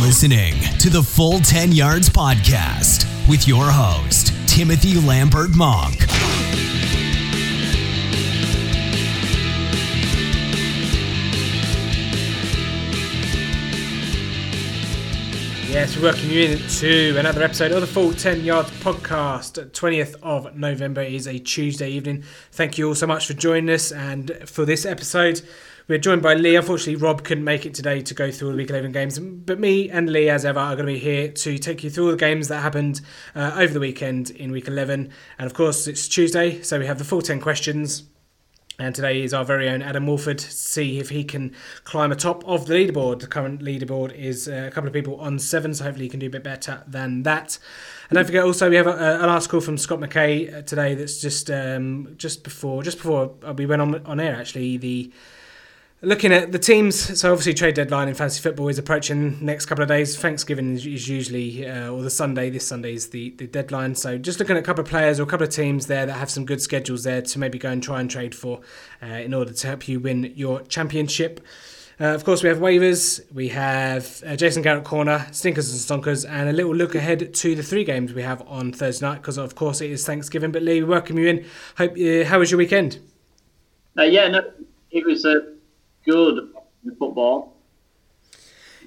listening to the Full 10 Yards Podcast with your host, Timothy Lambert Monk. Yes, we welcome you into another episode of the Full 10 Yards Podcast. 20th of November is a Tuesday evening. Thank you all so much for joining us. And for this episode, we're joined by Lee. Unfortunately, Rob couldn't make it today to go through all the Week 11 games. But me and Lee, as ever, are going to be here to take you through all the games that happened uh, over the weekend in Week 11. And of course, it's Tuesday, so we have the full 10 questions. And today is our very own Adam Wolford to see if he can climb atop of the leaderboard. The current leaderboard is uh, a couple of people on seven, so hopefully he can do a bit better than that. And don't forget, also we have a, an article from Scott McKay uh, today that's just um, just before just before we went on on air. Actually, the Looking at the teams, so obviously trade deadline in fantasy football is approaching next couple of days. Thanksgiving is usually, uh, or the Sunday, this Sunday is the, the deadline. So just looking at a couple of players or a couple of teams there that have some good schedules there to maybe go and try and trade for uh, in order to help you win your championship. Uh, of course, we have waivers, we have uh, Jason Garrett corner, stinkers and stonkers, and a little look ahead to the three games we have on Thursday night because, of course, it is Thanksgiving. But Lee, we welcome you in. Hope uh, how was your weekend? Uh, yeah, no, it was good in football.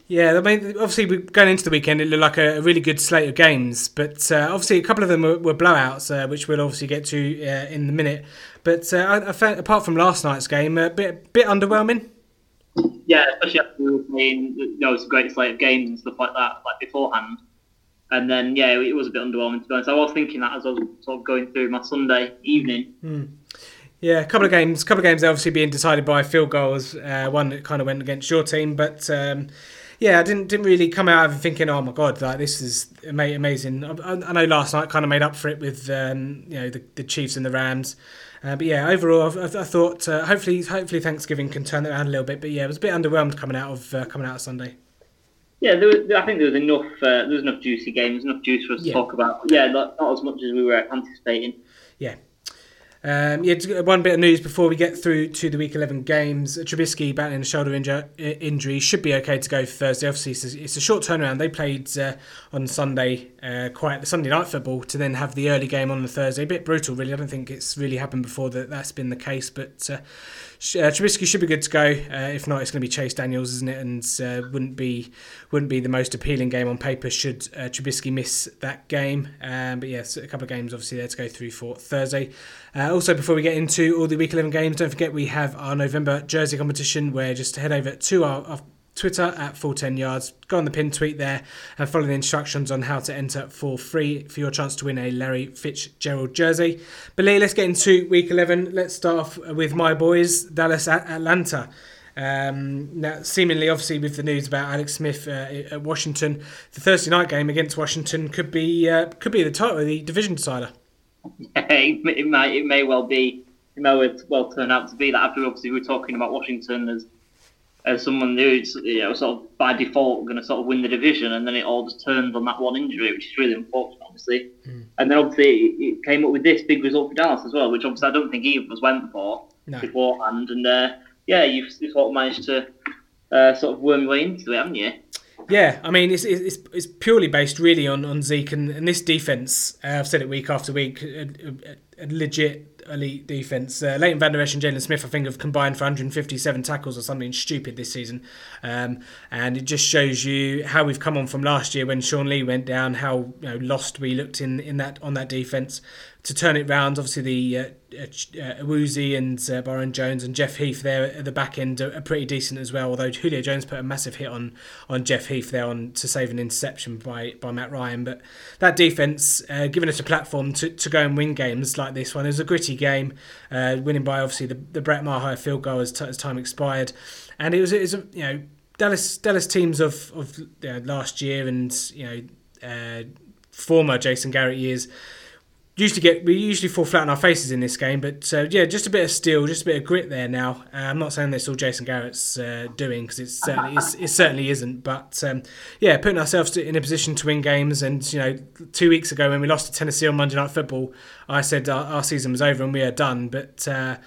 Yeah, I mean, obviously, going into the weekend, it looked like a, really good slate of games, but uh, obviously, a couple of them were, were blowouts, uh, which we'll obviously get to uh, in the minute. But uh, I, I found, apart from last night's game, a bit bit underwhelming. Yeah, especially after we were playing, you know, it's a great slate of games and stuff like that, like beforehand. And then, yeah, it was a bit underwhelming to be honest. I was thinking that as I was sort of going through my Sunday evening. Mm. Yeah, a couple of games, couple of games obviously being decided by field goals. Uh, one that kind of went against your team, but um, yeah, I didn't didn't really come out of thinking, oh my god, like this is amazing. I, I know last night kind of made up for it with um, you know the, the Chiefs and the Rams. Uh, but yeah, overall, I, I thought uh, hopefully hopefully Thanksgiving can turn it around a little bit. But yeah, it was a bit underwhelmed coming out of uh, coming out of Sunday. Yeah, there was, I think there was enough uh, there was enough juicy games, enough juice for us yeah. to talk about. yeah, not, not as much as we were anticipating. Yeah, um, yeah, one bit of news before we get through to the Week 11 games. Trubisky battling a shoulder inju- injury should be okay to go for Thursday. Obviously, it's a, it's a short turnaround. They played uh, on Sunday, uh, quite the Sunday night football, to then have the early game on the Thursday. A bit brutal, really. I don't think it's really happened before that that's been the case, but uh, uh, Trubisky should be good to go. Uh, if not, it's going to be Chase Daniels, isn't it? And uh, wouldn't be wouldn't be the most appealing game on paper should uh, Trubisky miss that game. Um, but yes, a couple of games obviously there to go through for Thursday. Uh, also, before we get into all the Week 11 games, don't forget we have our November jersey competition where just head over to our, our Twitter at full 10 yards. Go on the pin tweet there and follow the instructions on how to enter for free for your chance to win a Larry Fitzgerald jersey. But Lee, let's get into week 11. Let's start off with my boys, Dallas at Atlanta. Um, now, seemingly, obviously, with the news about Alex Smith uh, at Washington, the Thursday night game against Washington could be uh, could be the title, the division decider. it, might, it may well be, it may well turn out to be that. After obviously we're talking about Washington as as someone who's you know sort of by default going to sort of win the division, and then it all just turns on that one injury, which is really unfortunate, obviously. Mm. And then obviously it came up with this big result for Dallas as well, which obviously I don't think either of us went for no. beforehand. And uh, yeah, you've, you've, sort of managed to uh, sort of worm your way into it, haven't you? Yeah, I mean it's, it's, it's purely based really on, on Zeke and, and this defense. Uh, I've said it week after week, a, a, a legit elite defense. Uh, Leighton Vander Esch and Jaylon Smith, I think, have combined for 157 tackles or something stupid this season. Um, and it just shows you how we've come on from last year when Sean Lee went down, how you know, lost we looked in, in that on that defense to turn it round. Obviously, the uh, uh, Woozy and uh, Byron Jones and Jeff Heath there at the back end are, are, pretty decent as well. Although Julio Jones put a massive hit on on Jeff Heath there on to save an interception by by Matt Ryan. But that defense uh, giving us a platform to, to go and win games like this one. It was a gritty game, uh, winning by obviously the, the Brett Maher field goal as, t- as time expired, and it was it was a, you know Dallas Dallas teams of of you know, last year and you know uh, former Jason Garrett years usually get we usually fall flat on our faces in this game, but uh, yeah, just a bit of steel, just a bit of grit there. Now, uh, I'm not saying that's all Jason Garrett's uh, doing because it certainly it certainly isn't. But um, yeah, putting ourselves in a position to win games, and you know, two weeks ago when we lost to Tennessee on Monday Night Football, I said our, our season was over and we are done. But uh,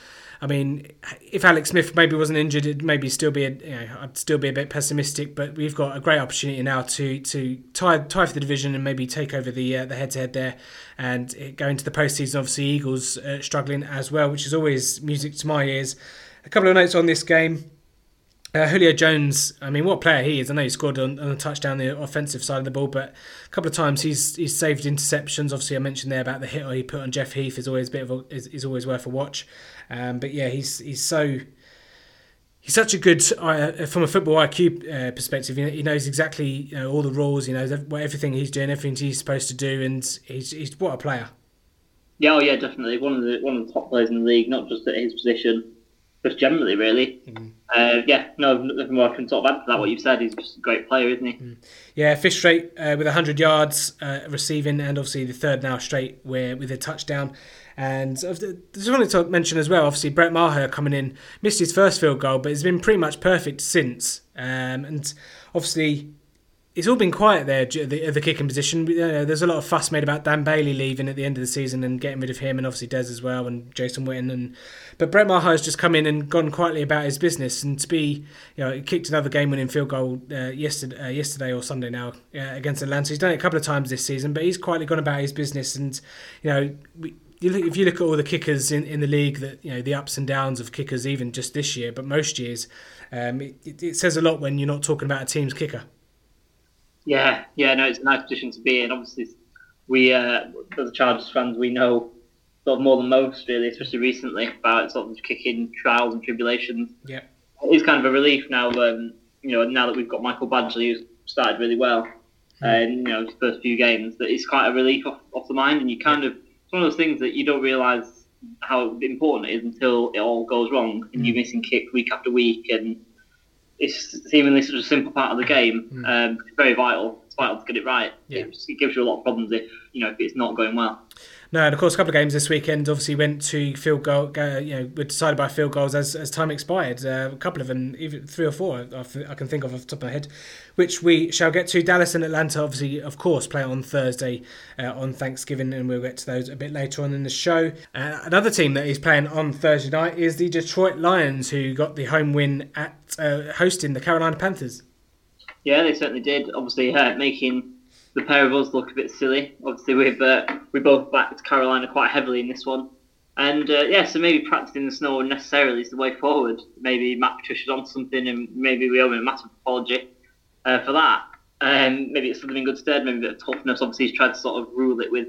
I mean, if Alex Smith maybe wasn't injured, it'd maybe still be a, you know, I'd still be a bit pessimistic. But we've got a great opportunity now to to tie tie for the division and maybe take over the uh, the head to head there, and go into the postseason. Obviously, Eagles uh, struggling as well, which is always music to my ears. A couple of notes on this game. Uh, Julio Jones, I mean, what player he is. I know he scored on, on, a touchdown the offensive side of the ball, but a couple of times he's he's saved interceptions. Obviously, I mentioned there about the hit he put on Jeff Heath is always a bit of a, is, is always worth a watch. Um, but yeah, he's he's so he's such a good uh, from a football IQ uh, perspective. You know, he knows exactly you know, all the rules. He knows everything he's doing, everything he's supposed to do, and he's he's what a player. Yeah, oh yeah, definitely one of the one of the top players in the league, not just at his position just generally, really. Mm. Uh, yeah, no, nothing more I can sort of add to that. What you've said, he's just a great player, isn't he? Mm. Yeah, fifth straight uh, with 100 yards uh, receiving, and obviously the third now straight where with a touchdown. And just wanted to mention as well, obviously Brett Maher coming in missed his first field goal, but it's been pretty much perfect since. Um, and obviously it's all been quiet there the, the kicking position. You know, there's a lot of fuss made about Dan Bailey leaving at the end of the season and getting rid of him, and obviously Dez as well, and Jason Witten. And but Brett Maher has just come in and gone quietly about his business, and to be, you know, kicked another game-winning field goal uh, yesterday, uh, yesterday or Sunday now uh, against Atlanta. He's done it a couple of times this season, but he's quietly gone about his business, and you know. We, you look, if you look at all the kickers in, in the league, that you know the ups and downs of kickers, even just this year, but most years, um, it, it says a lot when you're not talking about a team's kicker. Yeah, yeah, no, it's a nice position to be in. Obviously, we uh, as Chargers fans, we know sort of more than most, really, especially recently, about sort of kicking trials and tribulations. Yeah, it's kind of a relief now. Um, you know, now that we've got Michael Badgley, who's started really well, mm. and you know, his first few games, that it's quite a relief off, off the mind, and you kind yeah. of it's one of those things that you don't realise how important it is until it all goes wrong, and mm. you're missing kicks week after week, and it's seemingly such a simple part of the game. Mm. Um, very vital. Vital to get it right. Yeah. It, it, gives you a lot of problems if you know if it's not going well. No, and of course, a couple of games this weekend obviously went to field goal. Uh, you know, were decided by field goals as, as time expired. Uh, a couple of them, even three or four, I, can think of off the top of my head, which we shall get to. Dallas and Atlanta, obviously, of course, play on Thursday uh, on Thanksgiving, and we'll get to those a bit later on in the show. Uh, another team that is playing on Thursday night is the Detroit Lions, who got the home win at uh, hosting the Carolina Panthers. Yeah, they certainly did. Obviously, uh, making the pair of us look a bit silly. Obviously, we've uh, we both backed Carolina quite heavily in this one, and uh, yeah, so maybe practicing the snow unnecessarily is the way forward. Maybe Matt Patricia's on something, and maybe we owe him a massive apology uh, for that. Um, maybe it's something in good stead. Maybe a bit of toughness. Obviously, he's tried to sort of rule it with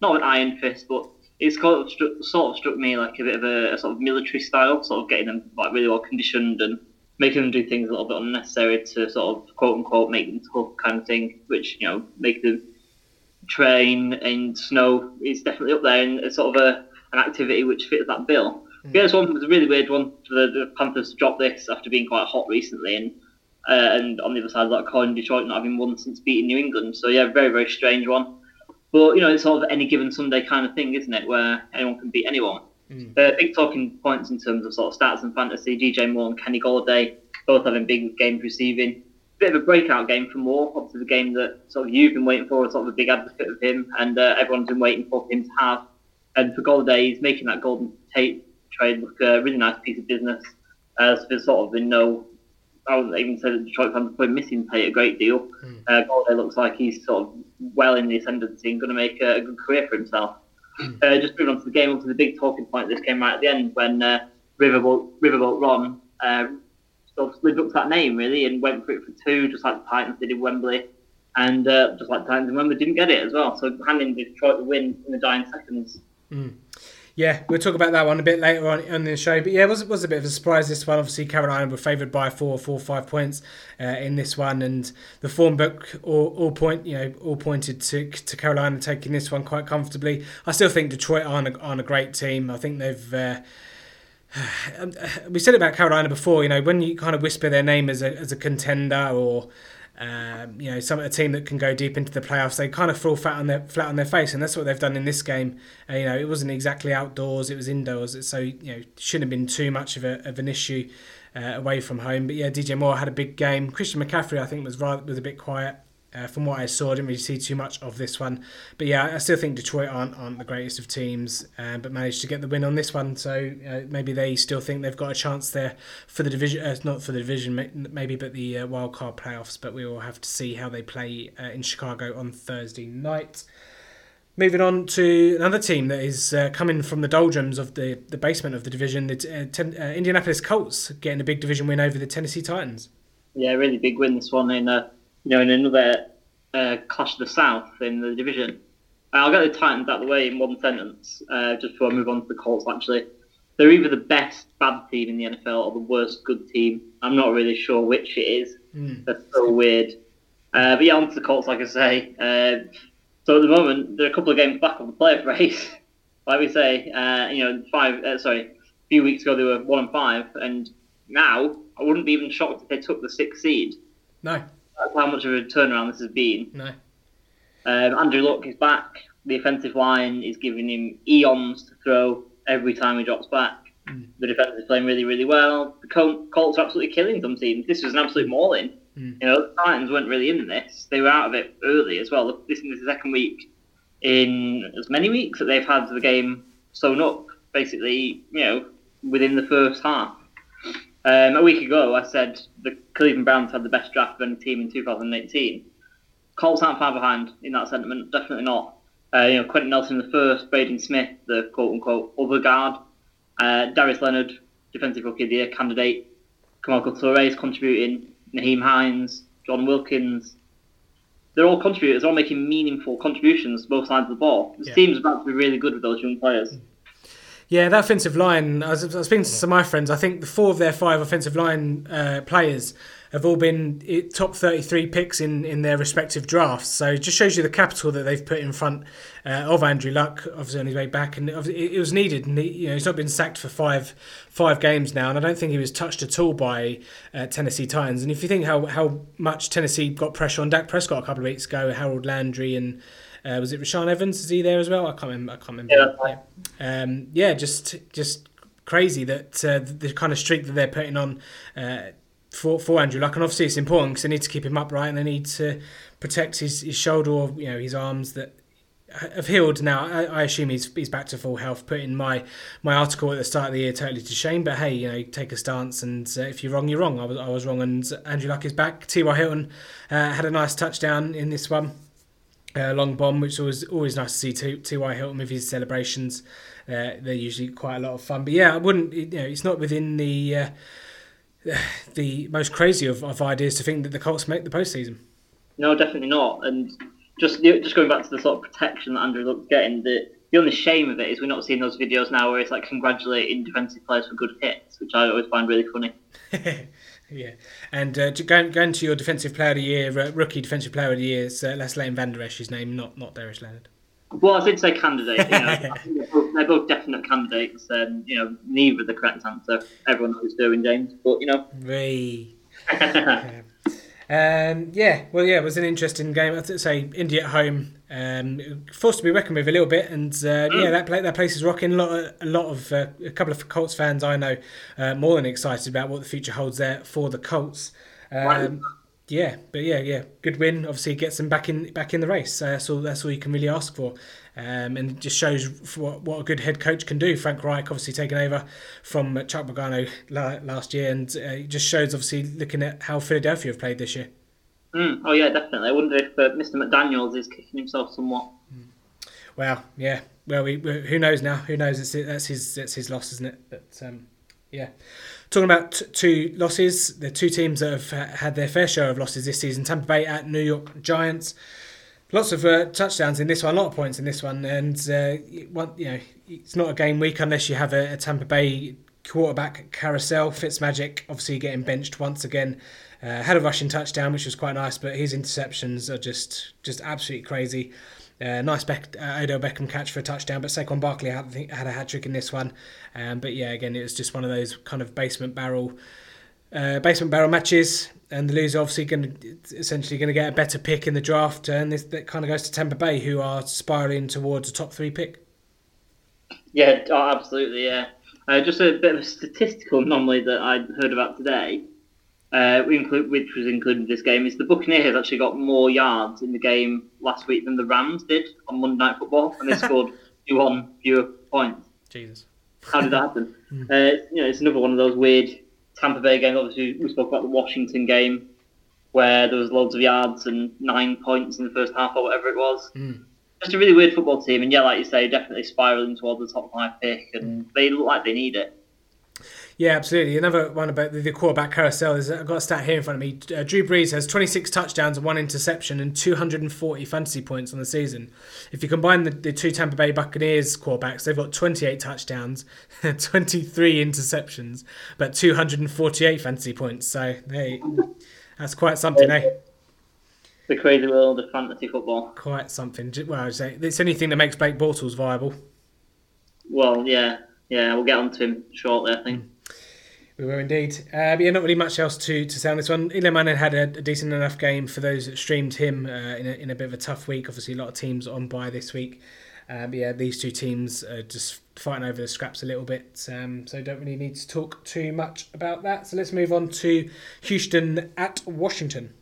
not an iron fist, but it's sort of struck, sort of struck me like a bit of a, a sort of military style, sort of getting them like really well conditioned and making them do things a little bit unnecessary to sort of quote unquote make them tough kind of thing, which you know make them train in snow is definitely up there and sort of a an activity which fits that bill. Mm. Yeah, this one was a really weird one for the, the, Panthers to drop this after being quite hot recently, and uh, and on the other side, like calling Detroit not having won since beating New England. So yeah, very very strange one. But you know, it's sort of any given Sunday kind of thing, isn't it? Where anyone can beat anyone. Mm. Uh, big talking points in terms of sort of stats and fantasy. DJ Moore and Kenny Golladay both having big games receiving. Bit of a breakout game for Moore. Obviously, the game that sort of you've been waiting for, sort of a big advocate of him, and uh, everyone's been waiting for him to have. And for Golladay, he's making that Golden Tate trade look a really nice piece of business. Uh, so there's sort of been no I wouldn't even say that Detroit fans are probably missing Tate a great deal. Mm. Uh, Golladay looks like he's sort of well in the ascendancy and going to make a, a good career for himself. Uh, just moving on to the game, up to the big talking point. This came right at the end when uh, Riverboat, Riverboat Ron uh, sort of lived up to that name really and went for it for two, just like the Titans did in Wembley, and uh, just like the Titans in Wembley didn't get it as well. So handing Detroit the win in the dying seconds. Mm. Yeah, we'll talk about that one a bit later on in the show. But yeah, it was, was a bit of a surprise this one. Obviously, Carolina were favoured by four, four, five points uh, in this one, and the form book all, all point, you know, all pointed to to Carolina taking this one quite comfortably. I still think Detroit aren't a, aren't a great team. I think they've. Uh, we said about Carolina before, you know, when you kind of whisper their name as a, as a contender or um, you know, some a team that can go deep into the playoffs, they kind of fall flat on their flat on their face, and that's what they've done in this game. Uh, you know, it wasn't exactly outdoors; it was indoors, so you know, shouldn't have been too much of, a, of an issue uh, away from home. But yeah, DJ Moore had a big game. Christian McCaffrey, I think, was rather was a bit quiet. Uh, from what I saw, I didn't really see too much of this one, but yeah, I still think Detroit aren't aren't the greatest of teams, uh, but managed to get the win on this one. So uh, maybe they still think they've got a chance there for the division, uh, not for the division maybe, but the uh, wild card playoffs. But we will have to see how they play uh, in Chicago on Thursday night. Moving on to another team that is uh, coming from the doldrums of the, the basement of the division, the uh, ten, uh, Indianapolis Colts getting a big division win over the Tennessee Titans. Yeah, really big win this one in you know in another uh, clash of the South in the division. Uh, I'll get the Titans out of the way in one sentence uh, just before I move on to the Colts. Actually, they're either the best bad team in the NFL or the worst good team. I'm not really sure which it is. Mm. That's so weird. Uh, but yeah, on to the Colts, like I say. Uh, so at the moment, they're a couple of games back on the playoff race. like we say, uh, you know, five. Uh, sorry, a few weeks ago they were one and five, and now I wouldn't be even shocked if they took the sixth seed. No. That's how much of a turnaround this has been. No. Um, Andrew Luck is back. The offensive line is giving him eons to throw every time he drops back. Mm. The defense is playing really, really well. The Colts are absolutely killing some teams. This was an absolute mauling. Mm. You know, the Titans weren't really in this. They were out of it early as well. This is the second week in as many weeks that they've had the game sewn up, basically, you know, within the first half. Um, a week ago, I said the Cleveland Browns had the best draft of any team in 2018. Colts aren't far behind in that sentiment, definitely not. Uh, you know, Quenton Nelson the first, Braden Smith, the quote unquote other guard, uh, Darius Leonard, defensive rookie of the year candidate, Kemoko Turay is contributing, Nyheim Hines, John Wilkins. They're all contributors, all making meaningful contributions to both sides of the ball. The yeah. team's about to be really good with those young players. Yeah, that offensive line, I was, I was speaking to some of my friends, I think the four of their five offensive line uh, players have all been top 33 picks in, in their respective drafts. So it just shows you the capital that they've put in front uh, of Andrew Luck, obviously on his way back, and it, was needed. And he, you know, he's not been sacked for five five games now, and I don't think he was touched at all by uh, Tennessee Titans. And if you think how how much Tennessee got pressure on Dak Prescott a couple of weeks ago, Harold Landry and uh, was it Rashaan Evans? Is he there as well? I can't remember. I can't remember. Yeah, yeah. Um, yeah just just crazy that uh, the kind of streak that they're putting on uh, for for Andrew Luck, and obviously it's important because they need to keep him upright and they need to protect his, his shoulder or you know his arms that have healed now. I, I, assume he's he's back to full health. Putting my my article at the start of the year totally to shame, but hey, you know, take a stance, and uh, if you're wrong, you're wrong. I was I was wrong, and Andrew Luck is back. T.Y. Hilton uh, had a nice touchdown in this one. Uh, long bomb, which was always nice to see. T. T.Y. Hilton with his celebrations, uh, they're usually quite a lot of fun. But yeah, I wouldn't. You know, it's not within the uh, the most crazy of, of ideas to think that the Colts make the postseason. No, definitely not. And just just going back to the sort of protection that Andrew Luck's getting, the the only shame of it is we're not seeing those videos now where it's like congratulating defensive players for good hits, which I always find really funny. yeah, and uh, going, going to your defensive player of the year, uh, rookie defensive player of the year uh, Les Leighton Vander Esch, his name, not not Darius Leonard. Well, I did say candidate. You know, they're, both, they're, both, definite candidates, and you know, neither the correct answer. Everyone knows Derwin James, but you know. Ray. um, yeah, well, yeah, it was an interesting game. I'd say India at home, um, forced to be reckoned with a little bit, and uh, mm. yeah, that play, that place is rocking. A lot, of, a lot of uh, a couple of Colts fans I know uh, more than excited about what the future holds there for the Colts. Um, right yeah, but yeah, yeah, good win. Obviously, gets them back in back in the race. Uh, so that's all you can really ask for, um, and it just shows what, what a good head coach can do. Frank Reich obviously taking over from Chuck Pagano last year, and uh, it just shows obviously looking at how Philadelphia have played this year. Mm, oh yeah, definitely. I wonder if uh, Mr. McDaniels is kicking himself somewhat. Mm. Well, yeah. Well, we, we, who knows now? Who knows? It's, that's his that's his loss, isn't it? But um, yeah. Talking about t- two losses, the two teams that have had their fair share of losses this season: Tampa Bay at New York Giants. Lots of uh, touchdowns in this one, a lot of points in this one, and uh, you know it's not a game week unless you have a, a Tampa Bay quarterback carousel. Fitzmagic obviously getting benched once again. Uh, had a rushing touchdown, which was quite nice, but his interceptions are just just absolutely crazy. Uh, nice Beck, uh, Odell Beckham catch for a touchdown, but Saquon Barkley had, had a hat trick in this one. Um, but yeah, again, it was just one of those kind of basement barrel, uh, basement barrel matches. And the loser obviously going essentially going to get a better pick in the draft, and this that kind of goes to Tampa Bay, who are spiraling towards a top three pick. Yeah, oh, absolutely. Yeah, uh, just a bit of a statistical anomaly that I heard about today. uh, we include, which was included in this game, is the Buccaneers actually got more yards in the game last week than the Rams did on Monday Night Football, and they scored few on fewer points. Jesus. How did that happen? uh, you know, it's another one of those weird Tampa Bay game, Obviously, we spoke about the Washington game where there was loads of yards and nine points in the first half or whatever it was. Mm. Just a really weird football team, and yeah, like you say, definitely spiraling towards the top five pick, and they look like they need it. Yeah, absolutely. Another one about the, the quarterback carousel is I've got a stat here in front of me. Uh, Drew Brees has 26 touchdowns one interception and 240 fantasy points on the season. If you combine the, the two Tampa Bay Buccaneers quarterbacks, they've got 28 touchdowns, 23 interceptions, but 248 fantasy points. So hey, that's quite something, eh? The crazy world of fantasy football. Quite something. Well, I'd say it's anything that makes Blake Bortles viable. Well, yeah, yeah, we'll get on to him shortly, I think. We were indeed. Uh, but yeah, not really much else to, to say on this one. Manning had a, a decent enough game for those that streamed him uh, in, a, in a bit of a tough week. Obviously, a lot of teams on by this week. Uh, but yeah, these two teams are just fighting over the scraps a little bit. Um, so don't really need to talk too much about that. So let's move on to Houston at Washington.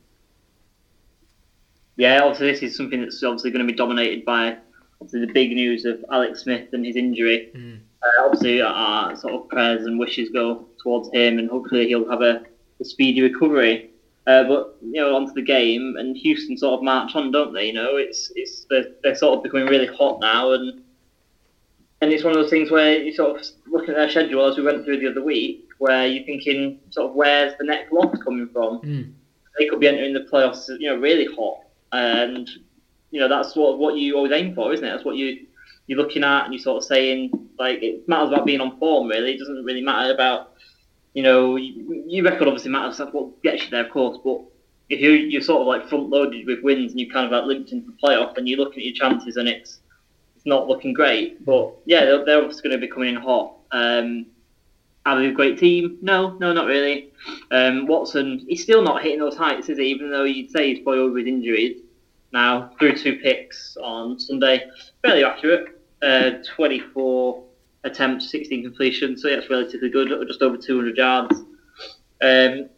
Yeah, obviously this is something that's obviously going to be dominated by obviously the big news of Alex Smith and his injury. Uh, obviously, our sort of prayers and wishes go towards him, and hopefully he'll have a, a speedy recovery. Uh, but you know, onto the game, and Houston sort of march on, don't they? You know, it's it's they're, they're sort of becoming really hot now, and and it's one of those things where you sort of look at their schedule as we went through the other week, where you're thinking sort of where's the next loss coming from? Mm. They could be entering the playoffs, you know, really hot, and you know that's what what you always aim for, isn't it? That's what you you're looking at, and you're sort of saying like it matters about being on form. Really, it doesn't really matter about you know you, your record obviously matters. That's what gets you there, of course. But if you you're sort of like front loaded with wins and you kind of like limped into the playoff, and you look at your chances and it's it's not looking great. But yeah, they're, they're obviously going to be coming in hot. Um, are they a great team? No, no, not really. Um, Watson, he's still not hitting those heights, is he? Even though you'd say he's spoiled with injuries. Now, threw two picks on Sunday, fairly accurate. Uh, 24 attempts, 16 completions, so that's relatively good, just over 200 yards. Um,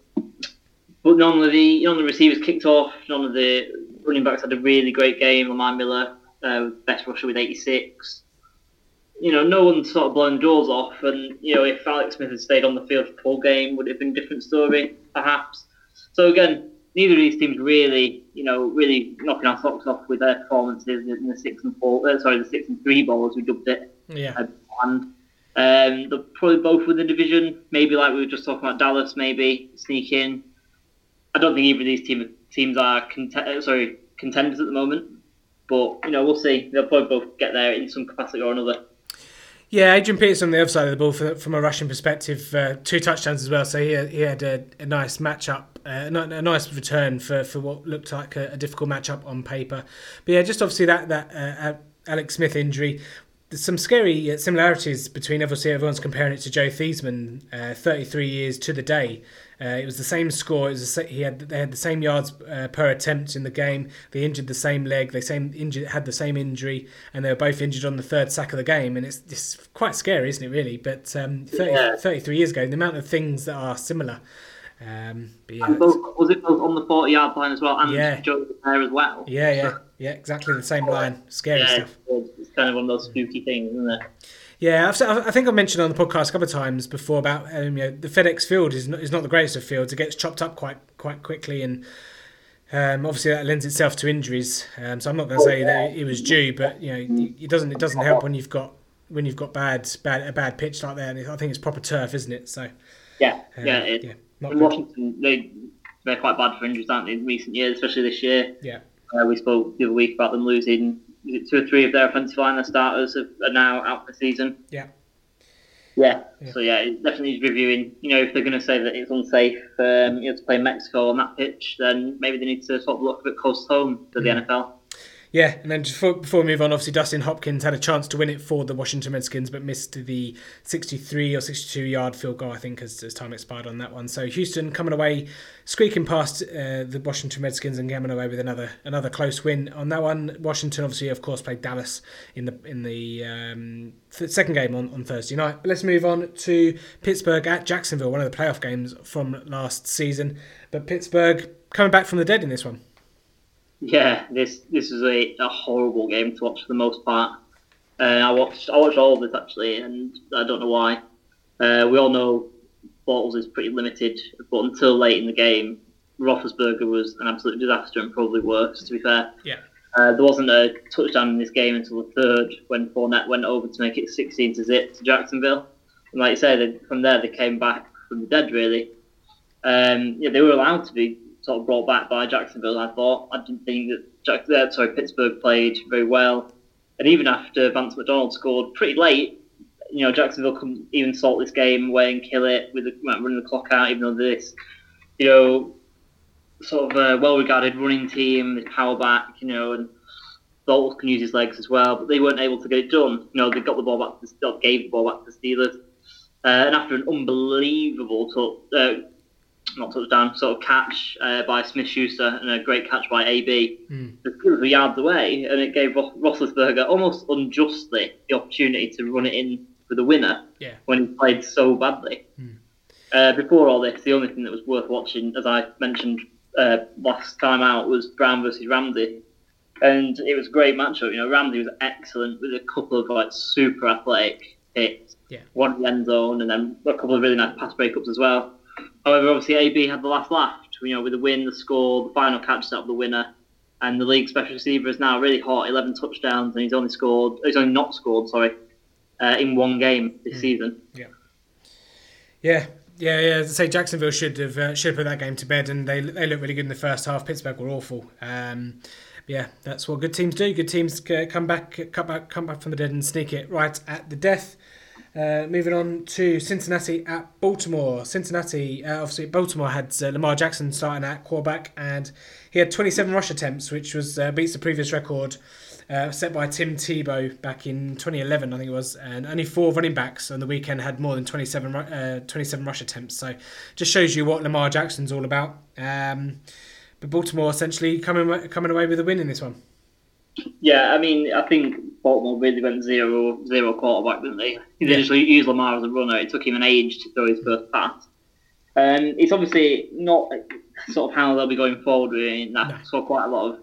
but none of the none of the receivers kicked off. None of the running backs had a really great game. Lamar Miller, uh, best rusher with 86. You know, no one sort of blown doors off. And you know, if Alex Smith had stayed on the field for the whole game, would it have been a different story, perhaps? So again, neither of these teams really, you know, really knocking our socks off with their performances in the six and four. Uh, sorry, the six and three ball as we dubbed it. Yeah. Uh, and um, they're probably both within the division. Maybe like we were just talking about Dallas, maybe sneak in. I don't think either of these team, teams are uh, sorry contenders at the moment. But you know, we'll see. They'll probably both get there in some capacity or another. Yeah, Adrian Peterson on the other side of the ball from, from a rushing perspective, uh, two touchdowns as well. So he he had a, a nice matchup, uh, a a nice return for, for what looked like a, a difficult matchup on paper. But yeah, just obviously that that uh, Alex Smith injury. There's some scary uh, similarities between obviously everyone's comparing it to Joe Theismann, uh, 33 years to the day. Uh, it was the same score. It was he had they had the same yards uh, per attempt in the game. They injured the same leg. They same injured had the same injury, and they were both injured on the third sack of the game. And it's, it's quite scary, isn't it? Really, but um, 30, Yeah. 33 years ago, the amount of things that are similar. Um, yeah, And both, was it both on the 40 yard line as well, and Yeah. Joe there as well? yeah, yeah, yeah, exactly the same line. Scary Yeah, stuff. it's, kind of one of those spooky things, isn't it? Yeah, I've, I think I've mentioned on the podcast a couple of times before about um, you know the FedEx field is not, is not the greatest of fields. It gets chopped up quite quite quickly, and um, obviously that lends itself to injuries. Um, so I'm not going to say that it was due, but you know it doesn't it doesn't help when you've got when you've got bad bad a bad pitch like that. And I think it's proper turf, isn't it? So Yeah, uh, yeah. Yeah, not in. Washington, they they're quite bad for injuries, aren't they? In recent years, especially this year. Yeah, Uh, we spoke the other week about them losing is it two or three of their offensive line starters are, now out for the season. yeah, Yeah. Yeah. So yeah, it definitely needs reviewing. You know, if they're going to say that it's unsafe, um, you know, to play Mexico on that pitch, then maybe they need to sort of look a bit close to home to the Mm. NFL. Yeah, and then just before, before we move on, obviously Dustin Hopkins had a chance to win it for the Washington Redskins, but missed the 63 or 62 yard field goal, I think, as, as time expired on that one. So Houston coming away, squeaking past uh, the Washington Redskins and coming away with another another close win on that one. Washington, obviously, of course, played Dallas in the in the um, second game on, on Thursday night. But let's move on to Pittsburgh at Jacksonville, one of the playoff games from last season. But Pittsburgh coming back from the dead in this one. Yeah, this this is a, a horrible game to watch for the most part. Uh, I watched I watched all of this actually, and I don't know why. Uh, we all know Bortles is pretty limited, but until late in the game, Roethlisberger was an absolute disaster and probably worse. To be fair, yeah. Uh, there wasn't a touchdown in this game until the third when Fournette went over to make it 16 to zip to Jacksonville. And like you said, from there they came back from the dead really. Um, yeah, they were allowed to be sort of brought back by Jacksonville. I thought I didn't think that Jack, uh, sorry Pittsburgh played very well, and even after Vance McDonald scored pretty late, you know Jacksonville couldn't even sort this game away and kill it with the, running the clock out. Even though this, you know, sort of a well-regarded running team, the power back, you know, and Bortles can use his legs as well, but they weren't able to get it done. You know, they got the ball back to the gave the ball back to the Steelers, uh, and after an unbelievable uh, not touchdown, sort of catch uh, by Smith Schuster and a great catch by AB. Mm. The yards away, and it gave Roethlisberger almost unjustly the opportunity to run it in for the winner yeah. when he played so badly. Mm. Uh, before all this, the only thing that was worth watching, as I mentioned uh, last time out, was Brown versus Ramsey. And it was a great matchup. You know, Ramsey was excellent with a couple of like super athletic hits, yeah. one in the end zone, and then a couple of really nice pass breakups as well. However, obviously AB had the last laugh, you know, with the win, the score, the final catch set up the winner, and the league special receiver is now really hot, 11 touchdowns, and he's only scored, he's only not scored, sorry, uh, in one game this mm. season. Yeah. Yeah, yeah, yeah. As I say, Jacksonville should have uh, should have put that game to bed, and they they looked really good in the first half. Pittsburgh were awful. Um, yeah, that's what good teams do. Good teams come back, come back, come back from the dead and sneak it right at the death. Uh, moving on to Cincinnati at Baltimore. Cincinnati, uh, obviously, Baltimore had uh, Lamar Jackson starting at quarterback, and he had 27 rush attempts, which was uh, beats the previous record uh, set by Tim Tebow back in 2011, I think it was. And only four running backs on the weekend had more than 27 uh, 27 rush attempts. So, just shows you what Lamar Jackson's all about. Um, but Baltimore essentially coming coming away with a win in this one. Yeah, I mean, I think Baltimore really went zero zero quarterback, didn't they? They yeah. just used Lamar as a runner. It took him an age to throw his first pass. Um, it's obviously not sort of how they'll be going forward with it. I saw quite a lot of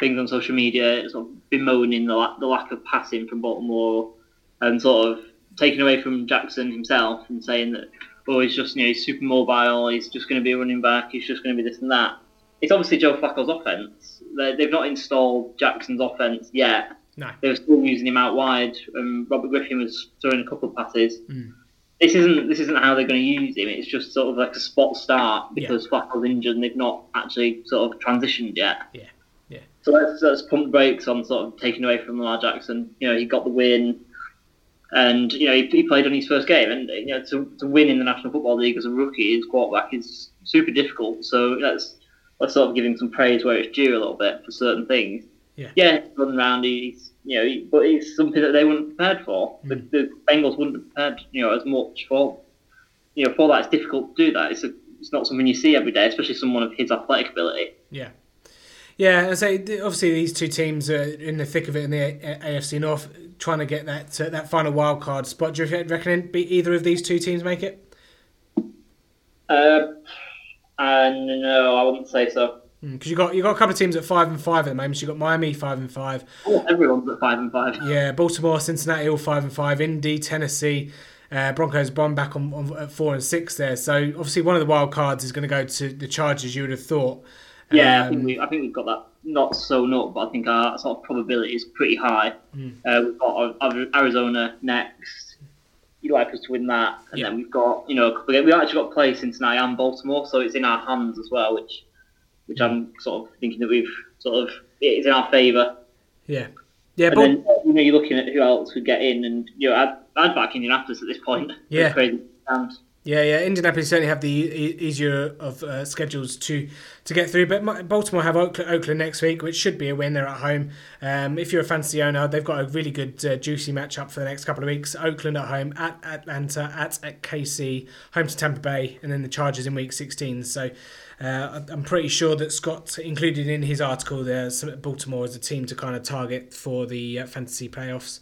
things on social media sort of bemoaning the, la- the lack of passing from Baltimore and sort of taking away from Jackson himself and saying that, oh, he's just, you know, he's super mobile, he's just going to be a running back, he's just going to be this and that. It's obviously Joe Flacco's offense. They've not installed Jackson's offense yet. No. They were still using him out wide. and Robert Griffin was throwing a couple of passes. Mm. This isn't this isn't how they're going to use him. It's just sort of like a spot start because yeah. Flacco's injured and they've not actually sort of transitioned yet. Yeah, yeah. So let's let's pump brakes on sort of taking away from Lamar Jackson. You know, he got the win, and you know he, he played on his first game, and you know to, to win in the National Football League as a rookie, his quarterback is super difficult. So let's let's sort of give him some praise where it's due a little bit for certain things. Yeah, yeah, run around, he's you know, he, but it's something that they weren't prepared for. Mm. The, the Bengals wouldn't have prepared, you know, as much for, you know, for that. It's difficult to do that. It's a, it's not something you see every day, especially someone of his athletic ability. Yeah. Yeah, I say obviously these two teams are in the thick of it in the AFC North, trying to get that uh, that final wild card spot. Do you reckon either of these two teams make it? Uh, uh, no, I wouldn't say so. Because mm, you got you got a couple of teams at five and five at the moment. You got Miami five and five. Oh, everyone's at five and five. Yeah, Baltimore, Cincinnati all five and five. Indy, Tennessee, uh, Broncos bomb back on, on at four and six there. So obviously one of the wild cards is going to go to the Chargers. You would have thought. Yeah, um, I think we I think we've got that not so not, but I think our sort of probability is pretty high. Mm. Uh, we've got Arizona next. You'd like us to win that, and yeah. then we've got you know a couple we've actually got play Cincinnati and Baltimore, so it's in our hands as well, which which I'm sort of thinking that we've sort of it's in our favour. Yeah, yeah. And but then you know you're looking at who else would get in, and you know I'd, I'd back Indianapolis at this point. Yeah, Yeah, yeah. Indianapolis certainly have the easier of uh, schedules to to get through, but Baltimore have Oakland, Oakland, next week, which should be a win. They're at home. Um, if you're a fantasy owner, they've got a really good uh, juicy matchup for the next couple of weeks. Oakland at home, at Atlanta, at, at KC, home to Tampa Bay, and then the Chargers in Week 16. So. Uh, I'm pretty sure that Scott included in his article there Baltimore as a team to kind of target for the uh, fantasy playoffs.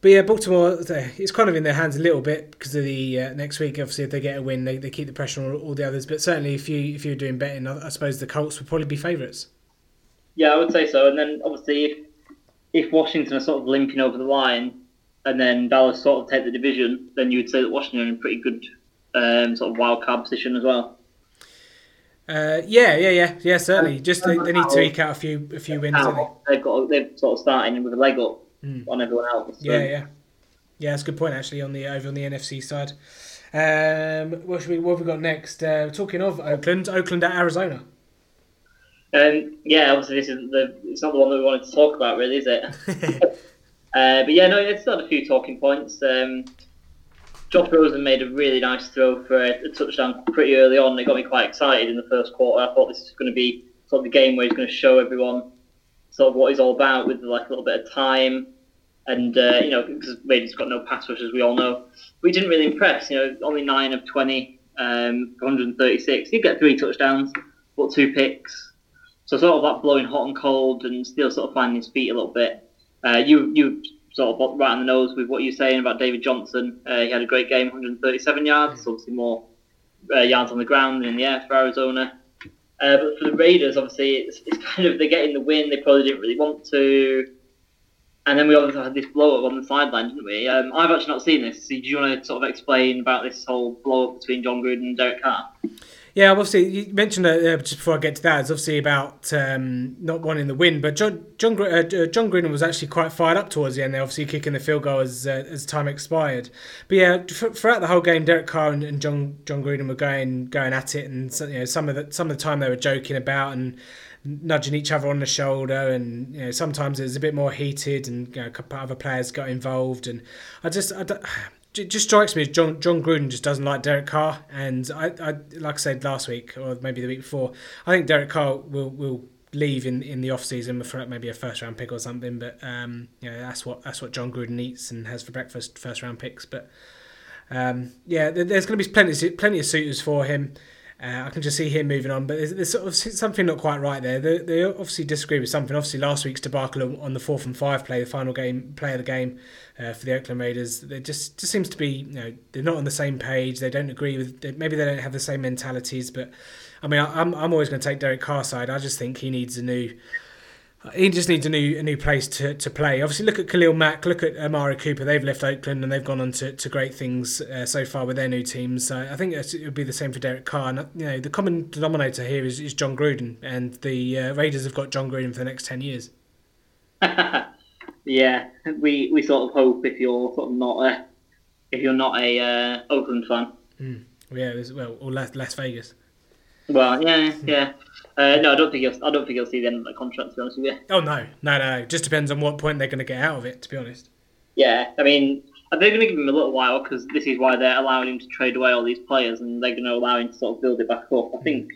But yeah, Baltimore, it's kind of in their hands a little bit because of the uh, next week. Obviously, if they get a win, they, they keep the pressure on all the others. But certainly, if you if you're doing betting, I, I suppose the Colts would probably be favourites. Yeah, I would say so. And then obviously, if if Washington are sort of limping over the line, and then Dallas sort of take the division, then you would say that Washington are in pretty good um, sort of wild card position as well. Uh, yeah, yeah, yeah, yeah. Certainly, just they, they need to eke out a few a few wins. They've got they've sort of starting with a leg up mm. on everyone else. So. Yeah, yeah, yeah. That's a good point actually on the over on the NFC side. Um, what should we what have we got next? Uh, talking of Oakland, Oakland at Arizona. Um, yeah, obviously this is the it's not the one that we wanted to talk about, really, is it? uh, but yeah, no, it's got a few talking points. Um, Josh Rosen made a really nice throw for a, touchdown pretty early on. It got me quite excited in the first quarter. I thought this is going to be sort of the game where he's going to show everyone sort of what he's all about with like a little bit of time. And uh, you know, because Raiders got no pass rush, as we all know, we didn't really impress. You know, only nine of twenty, um, 136. He'd get three touchdowns, but two picks. So sort of like blowing hot and cold, and still sort of finding his feet a little bit. Uh, you you sort of right on the nose with what you're saying about David Johnson. Uh, he had a great game, 137 yards, obviously more uh, yards on the ground than in the air for Arizona. Uh, but for the Raiders, obviously, it's, it's kind of they're getting the win. They probably didn't really want to. And then we obviously had this blow up on the sideline, didn't we? Um, I've actually not seen this. So do you want to sort of explain about this whole blow up between Jon Gruden and Derek Carr? Yeah, obviously you mentioned uh, just before I get to that, it's obviously about um, not wanting the win. But John John, uh, Jon Gruden was actually quite fired up towards the end. Obviously kicking the field goal as uh, as time expired. But yeah, throughout the whole game, Derek Carr and, and John Jon Gruden were going going at it, and you know some of the some of the time they were joking about and nudging each other on the shoulder, and you know sometimes it was a bit more heated, and you know, a couple of other players got involved, and I just I it just strikes me as John Jon Gruden just doesn't like Derek Carr, and I, I like I said last week or maybe the week before, I think Derek Carr will will leave in, in the off season for maybe a first round pick or something. But um, you know that's what that's what Jon Gruden eats and has for breakfast, first round picks. But um, yeah, there's going to be plenty plenty of suitors for him. Uh, I can just see him moving on, but there's, there's, sort of something not quite right there. They, they obviously disagree with something. Obviously, last week's debacle on the fourth and five play, the final game play of the game uh, for the Oakland Raiders, there just just seems to be you know they're not on the same page. They don't agree with maybe they don't have the same mentalities. But I mean, I, I'm I'm always going to take Derek Carr side. I just think he needs a new he just needs a new a new place to, to play. Obviously, look at Khalil Mack, look at Amari Cooper. They've left Oakland and they've gone on to, to great things uh, so far with their new teams. So I think it would be the same for Derek Carr. And, you know, the common denominator here is, is Jon Gruden, and the uh, Raiders have got Jon Gruden for the next ten years. yeah, we we sort of hope if you're sort of not a if you're not a uh, Oakland fan. Mm. Yeah, well, or Las, Las Vegas. Well, yeah, yeah. Uh, no, I don't think he'll. I don't think he'll see the end of the contract. To be honest with you. Oh no, no, no. It just depends on what point they're going to get out of it. To be honest. Yeah, I mean, are they're going to give him a little while because this is why they're allowing him to trade away all these players, and they're going to allow him to sort of build it back up. I think,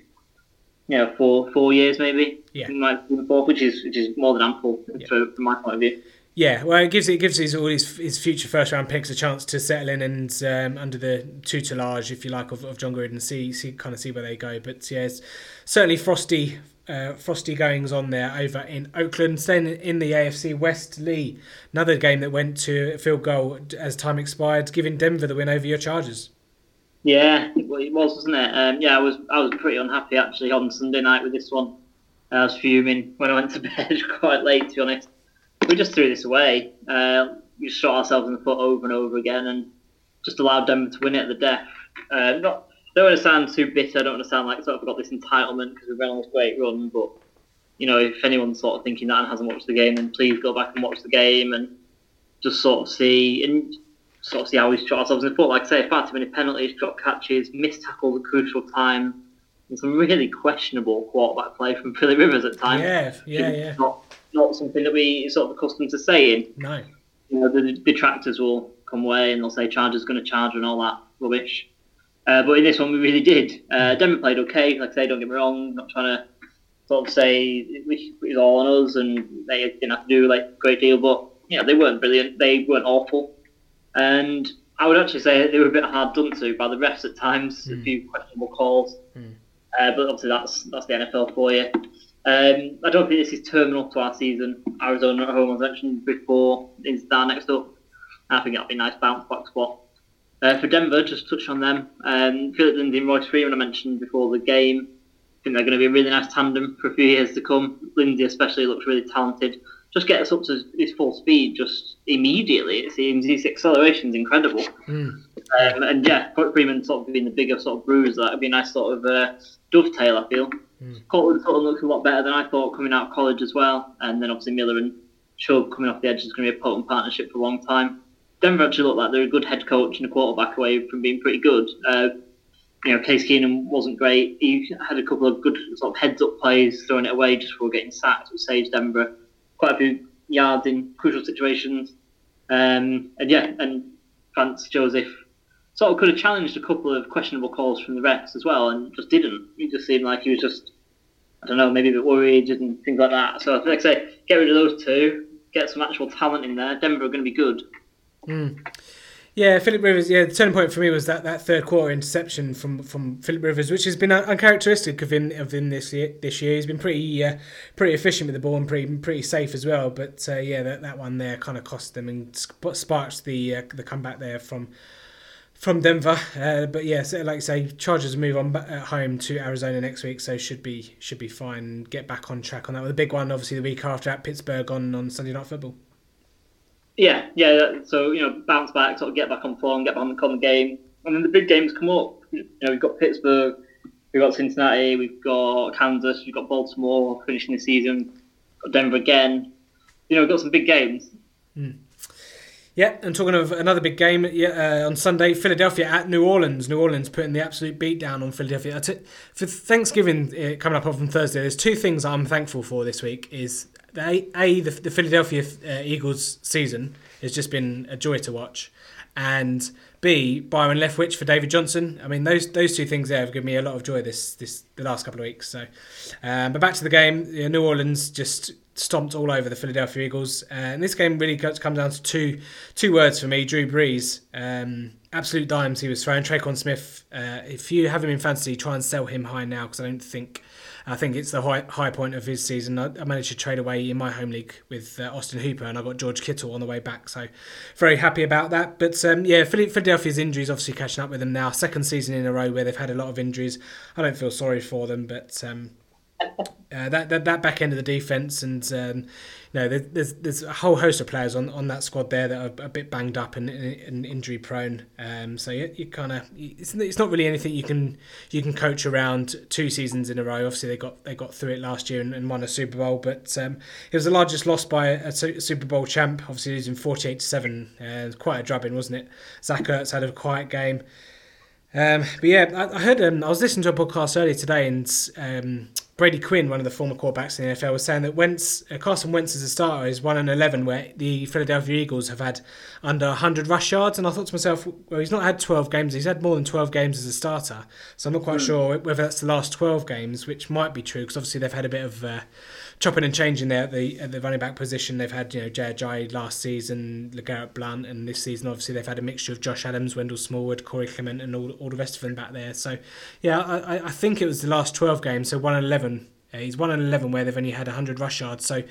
you know, four four years maybe. Yeah. which is which is more than ample yeah. for, from my point of view. Yeah, well, it gives it gives his all his, his future first round picks a chance to settle in and um, under the tutelage, if you like, of, of Jon Gruden, see see kind of see where they go. But yeah, certainly frosty uh, frosty goings on there over in Oakland. Staying in the AFC West, Lee, another game that went to field goal as time expired, giving Denver the win over your Chargers. Yeah, it was, wasn't it? Um, yeah, I was I was pretty unhappy actually on Sunday night with this one. I was fuming when I went to bed quite late, to be honest we just threw this away. Uh, we shot ourselves in the foot over and over again, and just allowed them to win it at the death. Uh, not don't want to sound too bitter. I don't want to sound like sort of got this entitlement because we've been on this great run. But you know, if anyone's sort of thinking that and hasn't watched the game, then please go back and watch the game and just sort of see and sort of see how we shot ourselves in the foot. Like I say, far too many penalties, drop catches, missed tackles at crucial time, and some really questionable quarterback play from Philly Rivers at times. Yeah, yeah, yeah. Not, not something that we sort of accustomed to saying. No. You know, the detractors will come away and they'll say Chargers going to charge and all that rubbish. Uh, but in this one, we really did. Uh, Denver played okay. Like I say, don't get me wrong. Not trying to sort of say it was all on us and they didn't have to do like a great deal, but yeah, they weren't brilliant. They weren't awful, and I would actually say they were a bit hard done to by the refs at times. Mm. A few questionable calls, mm. uh, but obviously that's that's the NFL for you. Um, I don't think this is terminal to our season. Arizona at home, as I mentioned before, is there next up. I think that'll be a nice bounce back spot. Uh, for Denver, just touch on them. Um, Phillip Lindsay and Royce Freeman I mentioned before the game. I think they're going to be a really nice tandem for a few years to come. Lindsay especially looks really talented. Just get us up to his full speed just immediately. It seems his acceleration is incredible. Mm. Um, and yeah, Freeman sort of being the bigger sort of bruiser, that would be a nice sort of uh, dovetail. I feel. Mm. Courtland sort of looks a lot better than I thought coming out of college as well, and then obviously Miller and Chubb coming off the edge is going to be a potent partnership for a long time. Denver actually look like they're a good head coach and a quarterback away from being pretty good. Uh, you know, Case Keenum wasn't great. He had a couple of good sort of heads up plays, throwing it away just before getting sacked, which saved Denver quite a few yards in crucial situations. Um, and yeah, and Vance Joseph sort of could have challenged a couple of questionable calls from the refs as well, and just didn't. He just seemed like he was just, I don't know, maybe a bit worried and things like that. So, like I say, get rid of those two, get some actual talent in there. Denver are going to be good. Mm. Yeah, Philip Rivers. Yeah, the turning point for me was that, that third quarter interception from, from Philip Rivers, which has been uncharacteristic of him of him this year. This year, he's been pretty uh, pretty efficient with the ball and pretty pretty safe as well. But uh, yeah, that, that one there kind of cost them and sparked the uh, the comeback there from from Denver. Uh, but yeah, so like I say, Chargers move on at home to Arizona next week, so should be should be fine. Get back on track on that. With a big one, obviously the week after at Pittsburgh on on Sunday Night Football. Yeah, yeah. So you know, bounce back, sort of get back on form, get back on the common game, and then the big games come up. You know, we've got Pittsburgh, we've got Cincinnati, we've got Kansas, we've got Baltimore finishing the season, got Denver again. You know, we've got some big games. Mm. Yeah, and talking of another big game uh, on Sunday, Philadelphia at New Orleans. New Orleans putting the absolute beat down on Philadelphia. For Thanksgiving uh, coming up on Thursday, there's two things I'm thankful for this week. Is a, a the, the Philadelphia uh, Eagles season has just been a joy to watch, and B Byron Leftwich for David Johnson. I mean those those two things there have given me a lot of joy this this the last couple of weeks. So, um, but back to the game, New Orleans just stomped all over the Philadelphia Eagles, uh, and this game really comes down to two two words for me: Drew Brees. Um, absolute dimes he was throwing. Tre'Quan Smith. Uh, if you have him in fantasy, try and sell him high now because I don't think I think it's the high, high point of his season. I, I managed to trade away in my home league with uh, Austin Hooper, and I got George Kittle on the way back. So very happy about that. But um, yeah, Philadelphia's injuries obviously catching up with them now. Second season in a row where they've had a lot of injuries. I don't feel sorry for them, but um, uh, that, that that back end of the defense and um, you know there's there's a whole host of players on, on that squad there that are a bit banged up and, and injury prone. Um, so you, you kind of it's, it's not really anything you can you can coach around two seasons in a row. Obviously they got they got through it last year and, and won a Super Bowl, but um, it was the largest loss by a, a Super Bowl champ. Obviously losing forty eight to seven, uh, quite a drubbing, wasn't it? Zach Ertz had a quiet game. Um, but yeah, I, I heard um, I was listening to a podcast earlier today and. Um, Brady Quinn, one of the former quarterbacks in the NFL, was saying that Wentz, uh, Carson Wentz as a starter is one and eleven, where the Philadelphia Eagles have had under hundred rush yards. And I thought to myself, well, he's not had twelve games; he's had more than twelve games as a starter. So I'm not quite mm. sure whether that's the last twelve games, which might be true because obviously they've had a bit of uh, chopping and changing there at the at the running back position. They've had you know Ajayi last season, LeGarrette Blunt, and this season obviously they've had a mixture of Josh Adams, Wendell Smallwood, Corey Clement, and all, all the rest of them back there. So yeah, I, I think it was the last twelve games, so one and eleven he's one and eleven where they've only had hundred rush yards. So,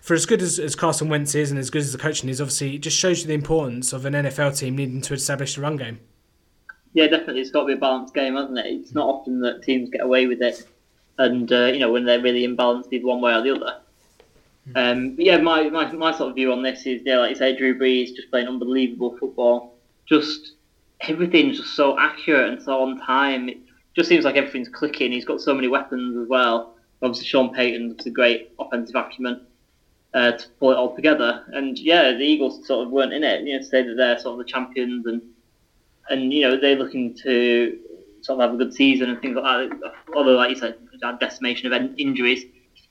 for as good as, as Carson Wentz is and as good as the coaching is, obviously it just shows you the importance of an NFL team needing to establish the run game. Yeah, definitely, it's got to be a balanced game, hasn't it? It's not often that teams get away with it, and uh, you know when they're really imbalanced either one way or the other. Hmm. Um, yeah, my, my my sort of view on this is yeah, like you say, Drew Brees just playing unbelievable football. Just everything's just so accurate and so on time. It just seems like everything's clicking. He's got so many weapons as well obviously Sean Payton's a great offensive acumen uh, to pull it all together. And yeah, the Eagles sort of weren't in it. You know, to say that they're sort of the champions and and you know they're looking to sort of have a good season and things like that. Although, like you said, decimation of injuries.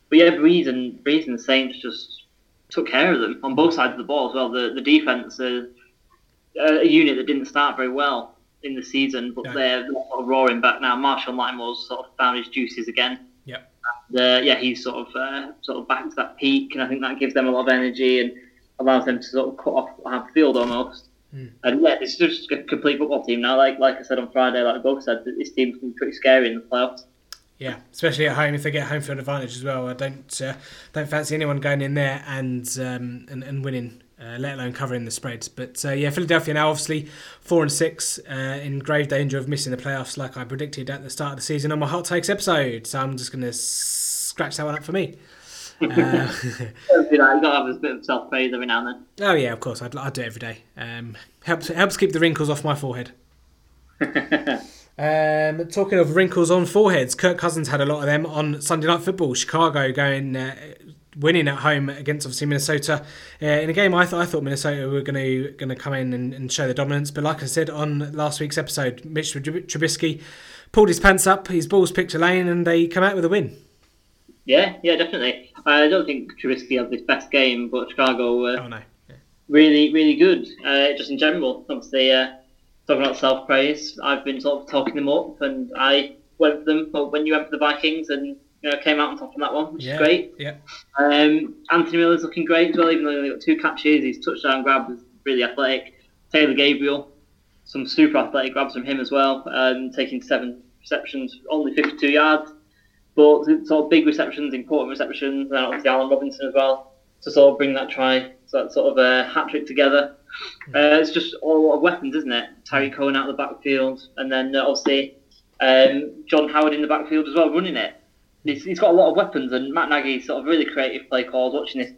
But yeah, Brees and Brees and the Saints just took care of them on both sides of the ball as well. The the defense, uh, a unit that didn't start very well in the season, but Yeah. they're sort of roaring back now. Marshon Lattimore's sort of found his juices again. Yep. Uh, yeah, he's sort of uh, sort of back to that peak, and I think that gives them a lot of energy and allows them to sort of cut off half the field almost. Mm. And yeah, it's just a complete football team now. Like like I said on Friday, like both said, this team can be pretty scary in the playoffs. Yeah, especially at home if they get home field advantage as well. I don't uh, don't fancy anyone going in there and um, and, and winning, uh, let alone covering the spread. But uh, yeah, Philadelphia now obviously four and six uh, in grave danger of missing the playoffs, like I predicted at the start of the season on my hot takes episode. So I'm just going to scratch that one up for me. Uh, You know, you got to have a bit of self praise every now and then. oh yeah, of course, I'd, I'd do it every day. Um, helps helps keep the wrinkles off my forehead. Um, talking of wrinkles on foreheads, Kirk Cousins had a lot of them on Sunday Night Football. Chicago going uh, winning at home against obviously Minnesota uh, in a game. I thought I thought Minnesota were going to going to come in and, and show the dominance, but like I said on last week's episode, Mitch Trubisky pulled his pants up, his balls picked a lane, and they come out with a win. yeah, yeah, definitely. I don't think Trubisky had his best game, but Chicago were Oh no, really, really good. Uh, just in general, obviously, uh, talking about self praise, I've been sort of talking them up, and I went for them well, when you went for the Vikings, and you know came out on top on that one, which yeah, is great. Yeah, Um, Anthony Miller's looking great as well, even though he only got two catches. His touchdown grab was really athletic. Taylor Gabriel, some super athletic grabs from him as well, um, taking seven receptions, only 52 yards. But sort of big receptions, important receptions, and obviously Allen Robinson as well, to sort of bring that try, so that sort of a hat trick together. Uh, it's just all a lot of weapons, isn't it? Tarik Cohen out of the backfield, and then uh, obviously um, Jordan Howard in the backfield as well, running it. He's, he's got a lot of weapons, and Matt Nagy sort of really creative play calls. Watching this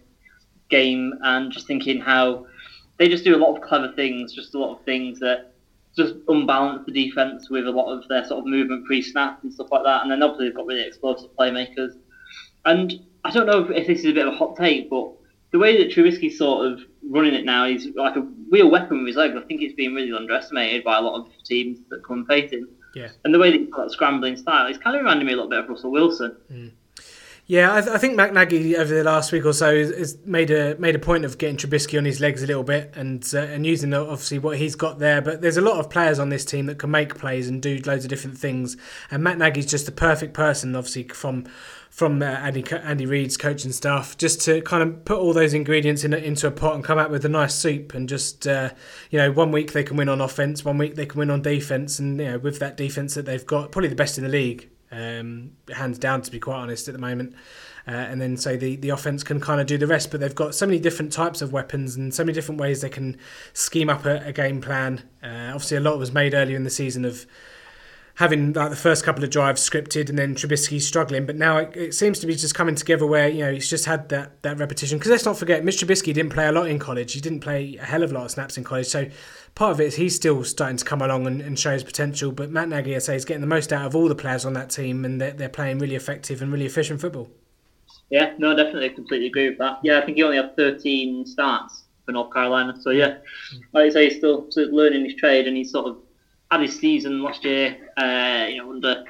game and just thinking how they just do a lot of clever things, just a lot of things that just unbalance the defense with a lot of their sort of movement pre-snap and stuff like that. And then obviously they've got really explosive playmakers. And I don't know if, if this is a bit of a hot take, but the way that Trubisky's sort of running it now, he's like a real weapon with his legs. I think it's being really underestimated by a lot of teams that come and face him. yeah. And the way that he's got that scrambling style, it's kind of reminding me a little bit of Russell Wilson. Yeah, I, th- I think Matt Nagy over the last week or so has, has made a made a point of getting Trubisky on his legs a little bit and uh, and using the- obviously what he's got there. But there's a lot of players on this team that can make plays and do loads of different things. And Matt Nagy's just the perfect person, obviously from from uh, Andy Andy Reid's coaching staff, just to kind of put all those ingredients in into a pot and come out with a nice soup. And just uh, you know, one week they can win on offense, one week they can win on defense, and you know, with that defense that they've got, probably the best in the league um, hands down to be quite honest at the moment. Uh, and then so the, the offense can kind of do the rest, but they've got so many different types of weapons and so many different ways they can scheme up a, a game plan. Uh, obviously, a lot was made earlier in the season of having like the first couple of drives scripted and then Trubisky struggling, but now it, it seems to be just coming together where you know he's just had that that repetition. Because let's not forget, Mitch Trubisky didn't play a lot in college. He didn't play a hell of a lot of snaps in college, so part of it is he's still starting to come along and, and show his potential. But Matt Nagy, I say, is getting the most out of all the players on that team, and they're, they're playing really effective and really efficient football. Yeah, no, definitely, completely agree with that. Yeah, I think he only had 13 starts for North Carolina. So yeah, mm. like I say, he's still, still learning his trade, and he's sort of had his season last year, uh, you know, under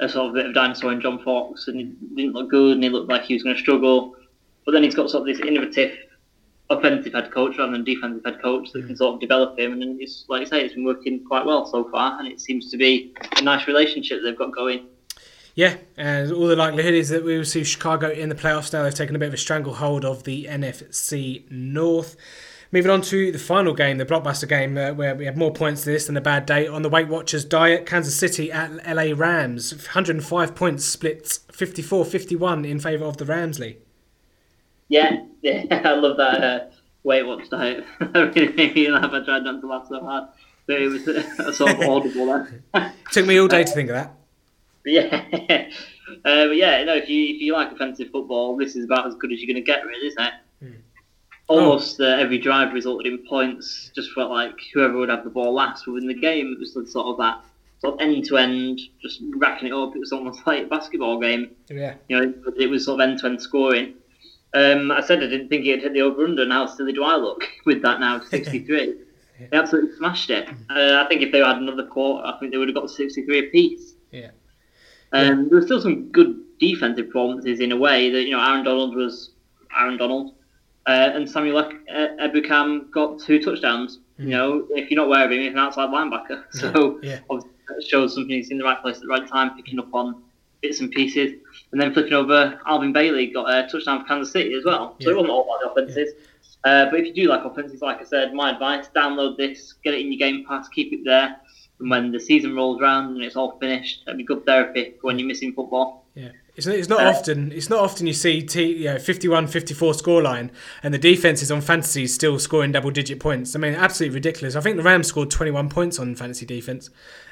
a sort of bit of dinosaur in John Fox, and he didn't look good, and he looked like he was going to struggle. But then he's got sort of this innovative offensive head coach rather than defensive head coach that can sort of develop him, and it's like I say, it's been working quite well so far, and it seems to be a nice relationship they've got going. Yeah, and all the likelihood is that we will see Chicago in the playoffs now. They've taken a bit of a stranglehold of the NFC North. Moving on to the final game, the blockbuster game, uh, where we have more points to this than a bad day on the Weight Watchers diet. Kansas City at LA Rams. 105 points split 54 51 in favour of the Ramsley. Yeah, yeah, I love that uh, Weight Watch diet. I really made me laugh. I tried not to laugh so hard, but it was uh, sort of audible there. Took me all day to think of that. yeah, uh, but yeah, no, if you if you like offensive football, this is about as good as you're going to get, really, isn't it? Almost uh, every drive resulted in points. Just felt like whoever would have the ball last would win the game. It was sort of that sort of end to end, just racking it up. It was almost like a basketball game. Yeah. You know, it was sort of end to end scoring. Um, I said I didn't think it'd hit the over under, and how silly do I look with that now? 63. they absolutely smashed it. Uh, I think if they had another quarter, I think they would have got 63 apiece. Yeah. Um, there were still some good defensive performances in a way that, you know, Aaron Donald was Aaron Donald. Uh, and Samson Ebukam got two touchdowns. You know, if you're not aware of him, he's an outside linebacker. So Yeah. obviously that shows something he's in the right place at the right time, picking up on bits and pieces. And then flipping over, Allen Bailey got a touchdown for Kansas City as well. So Yeah. it wasn't all about the offenses. Uh, but if you do like offenses, like I said, my advice: download this, get it in your Game Pass, keep it there. And when the season rolls around and it's all finished, that'd be good therapy for when you're missing football. Yeah. It's, it's not Uh, often it's not often you see t, you know, 51 54 scoreline and the defense is on fantasy still scoring double digit points. I mean, absolutely ridiculous. I think the Rams scored 21 points on fantasy defense.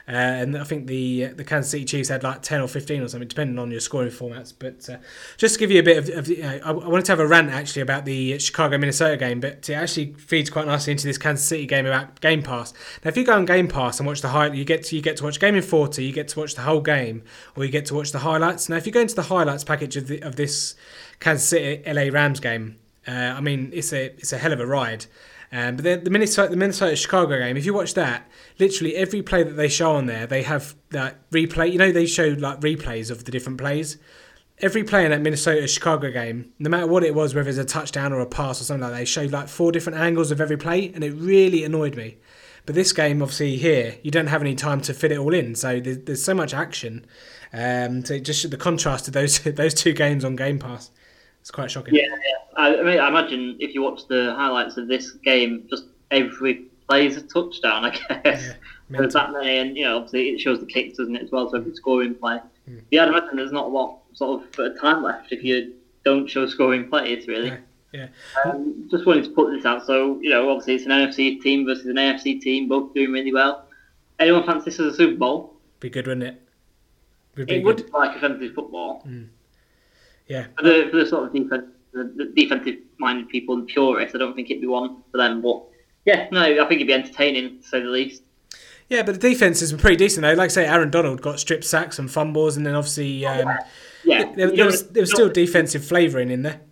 Uh, and I think the the Kansas City Chiefs had like 10 or 15 or something, depending on your scoring formats. But uh, just to give you a bit of, of you know, I, I wanted to have a rant actually about the Chicago Minnesota game, but it actually feeds quite nicely into this Kansas City game about Game Pass. Now, if you go on Game Pass and watch the highlight, you get to, you get to watch game in 40, you get to watch the whole game, or you get to watch the highlights. Now, if you go into the highlights package of, the, of this Kansas City LA Rams game, uh, I mean, it's a it's a hell of a ride. Um, but the, the Minnesota the Minnesota Chicago game, if you watch that, literally every play that they show on there, they have that replay. You know, they show like replays of the different plays. Every play in that Minnesota Chicago game, no matter what it was, whether it's a touchdown or a pass or something like that, they showed like four different angles of every play, and it really annoyed me. But this game, obviously, here you don't have any time to fit it all in, so there's, there's so much action. Um, so just the contrast of those those two games on Game Pass, it's quite shocking. Yeah, yeah. I, I mean, I imagine if you watch the highlights of this game, just every play is a touchdown. I guess Yeah, there's that many, and you know, obviously it shows the kicks, doesn't it, as well? So every scoring play. Hmm. Yeah, I imagine there's not a lot sort of uh, time left if you don't show scoring plays, really. Yeah, yeah. Um, just wanted to put this out. So you know, obviously it's an NFC team versus an AFC team, both doing really well. Anyone fancy this as a Super Bowl? Be good, wouldn't it? Would be It good. would like a fantasy football. Hmm. Yeah. For the, for the sort of defense, the, the defensive-minded people and purists, I don't think it'd be one for them. But yeah, no, I think it'd be entertaining to say the least. Yeah, but the defense has been pretty decent though. Like I say, Aaron Donald got stripped sacks and fumbles, and then obviously um, Yeah, there, there was there was still defensive flavouring in there.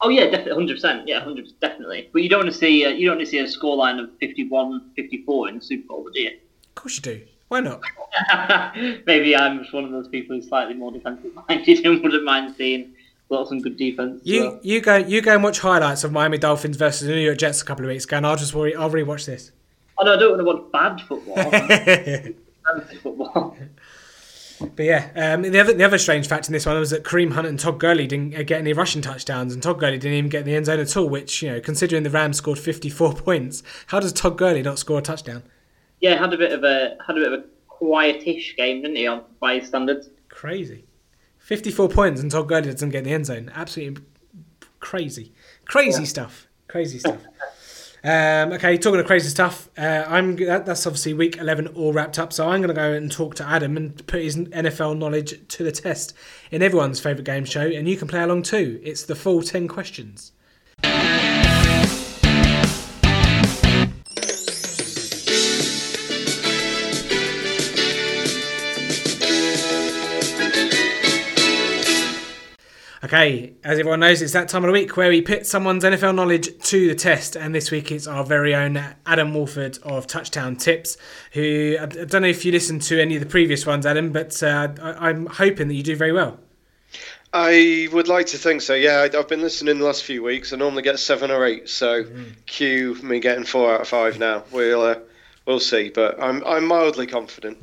Oh yeah, definitely, hundred percent. Yeah, hundred definitely. But you don't want to see uh, you don't want to see a scoreline of 51-54 in the Super Bowl, do you? Of course you do. Why not? Maybe I'm just one of those people who's slightly more defensive-minded and wouldn't mind seeing lots of good defense. You so. you go you go and watch highlights of Miami Dolphins versus the New York Jets a couple of weeks ago, and I'll just worry, I'll rewatch this. Oh no, I don't want to watch bad football. football. But yeah, um, the other the other strange fact in this one was that Kareem Hunt and Todd Gurley didn't get any rushing touchdowns, and Todd Gurley didn't even get in the end zone at all. Which you know, considering the Rams scored fifty four points, how does Todd Gurley not score a touchdown? Yeah, had a bit of a had a bit of a quietish game, didn't he, on by his standards? Crazy, fifty four points, and Todd Gurley doesn't get in the end zone. Absolutely crazy, crazy Yeah. stuff, crazy stuff. Um, okay, talking of crazy stuff, uh, I'm that, that's obviously week eleven all wrapped up. So I'm going to go and talk to Adam and put his NFL knowledge to the test in everyone's favourite game show, and you can play along too. It's the full ten questions. Okay, as everyone knows, it's that time of the week where we put someone's NFL knowledge to the test, and this week it's our very own Adam Wolford of Touchdown Tips, who I don't know if you listened to any of the previous ones, Adam, but uh, I- I'm hoping that you do very well. I would like to think so. Yeah, I've been listening the last few weeks. I normally get seven or eight, so cue me getting four out of five now. We'll uh, we'll see, but I'm I'm mildly confident.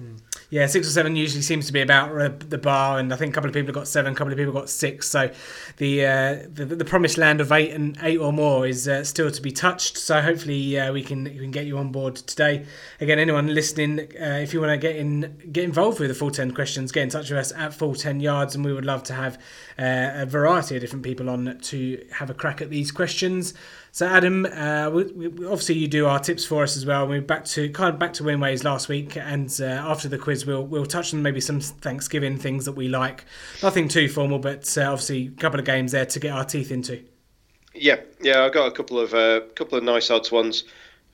Yeah, six or seven usually seems to be about the bar, and I think a couple of people got seven, a couple of people got six. So the uh, the, the promised land of eight and eight or more is uh, still to be touched. So hopefully uh, we can we can get you on board today. Again, anyone listening, uh, if you want to get in get involved with the full ten questions, get in touch with us at full ten yards, and we would love to have uh, a variety of different people on to have a crack at these questions. So Adam, uh, we, we, obviously you do our tips for us as well. We're back to kind of back to win ways last week, and uh, after the quiz, we'll we'll touch on maybe some Thanksgiving things that we like. Nothing too formal, but uh, obviously a couple of games there to get our teeth into. Yeah, yeah, I got a couple of uh, couple of nice odds ones.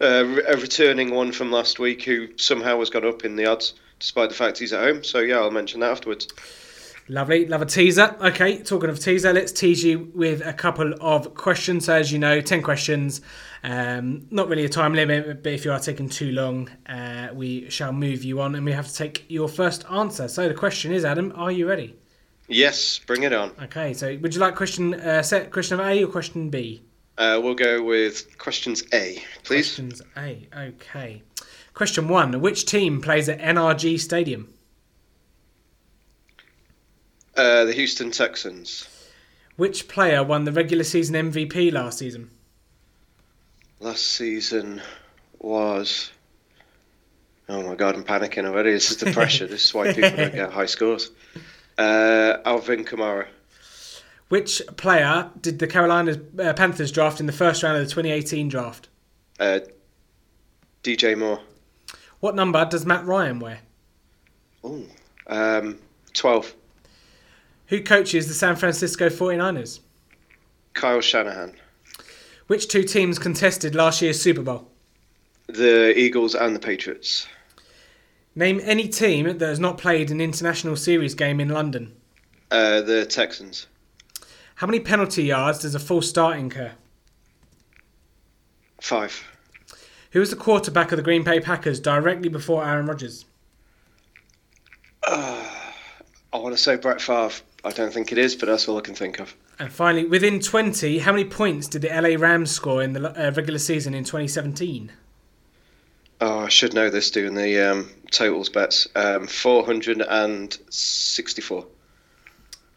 Uh, a returning one from last week who somehow has gone up in the odds despite the fact he's at home. So yeah, I'll mention that afterwards. Lovely, love a teaser. Okay, talking of teaser, let's tease you with a couple of questions. So, as you know, 10 questions. Um, not really a time limit, but if you are taking too long, uh, we shall move you on and we have to take your first answer. So, the question is, Adam, are you ready? Yes, bring it on. Okay, so would you like question uh, set question of A or question B? Uh, we'll go with questions A, please. Questions A. Okay. Question one: Which team plays at NRG Stadium? Uh, the Houston Texans. Which player won the regular season MVP last season? Last season was. Oh my god, I'm panicking already. This is the pressure. this is why people don't get high scores. Uh, Alvin Kamara. Which player did the Carolina uh, Panthers draft in the first round of the 2018 draft? Uh, DJ Moore. What number does Matt Ryan wear? Oh, um, 12. Who coaches the San Francisco 49ers? Kyle Shanahan. Which two teams contested last year's Super Bowl? The Eagles and the Patriots. Name any team that has not played an international series game in London. Uh, the Texans. How many penalty yards does a false start incur? Five. Who was the quarterback of the Green Bay Packers directly before Aaron Rodgers? I want to say Brett Favre. I don't think it is, but that's all I can think of. And finally, within 20, how many points did the LA Rams score in the uh, regular season in 2017? Oh, I should know this doing the um, totals bets. Um, 464.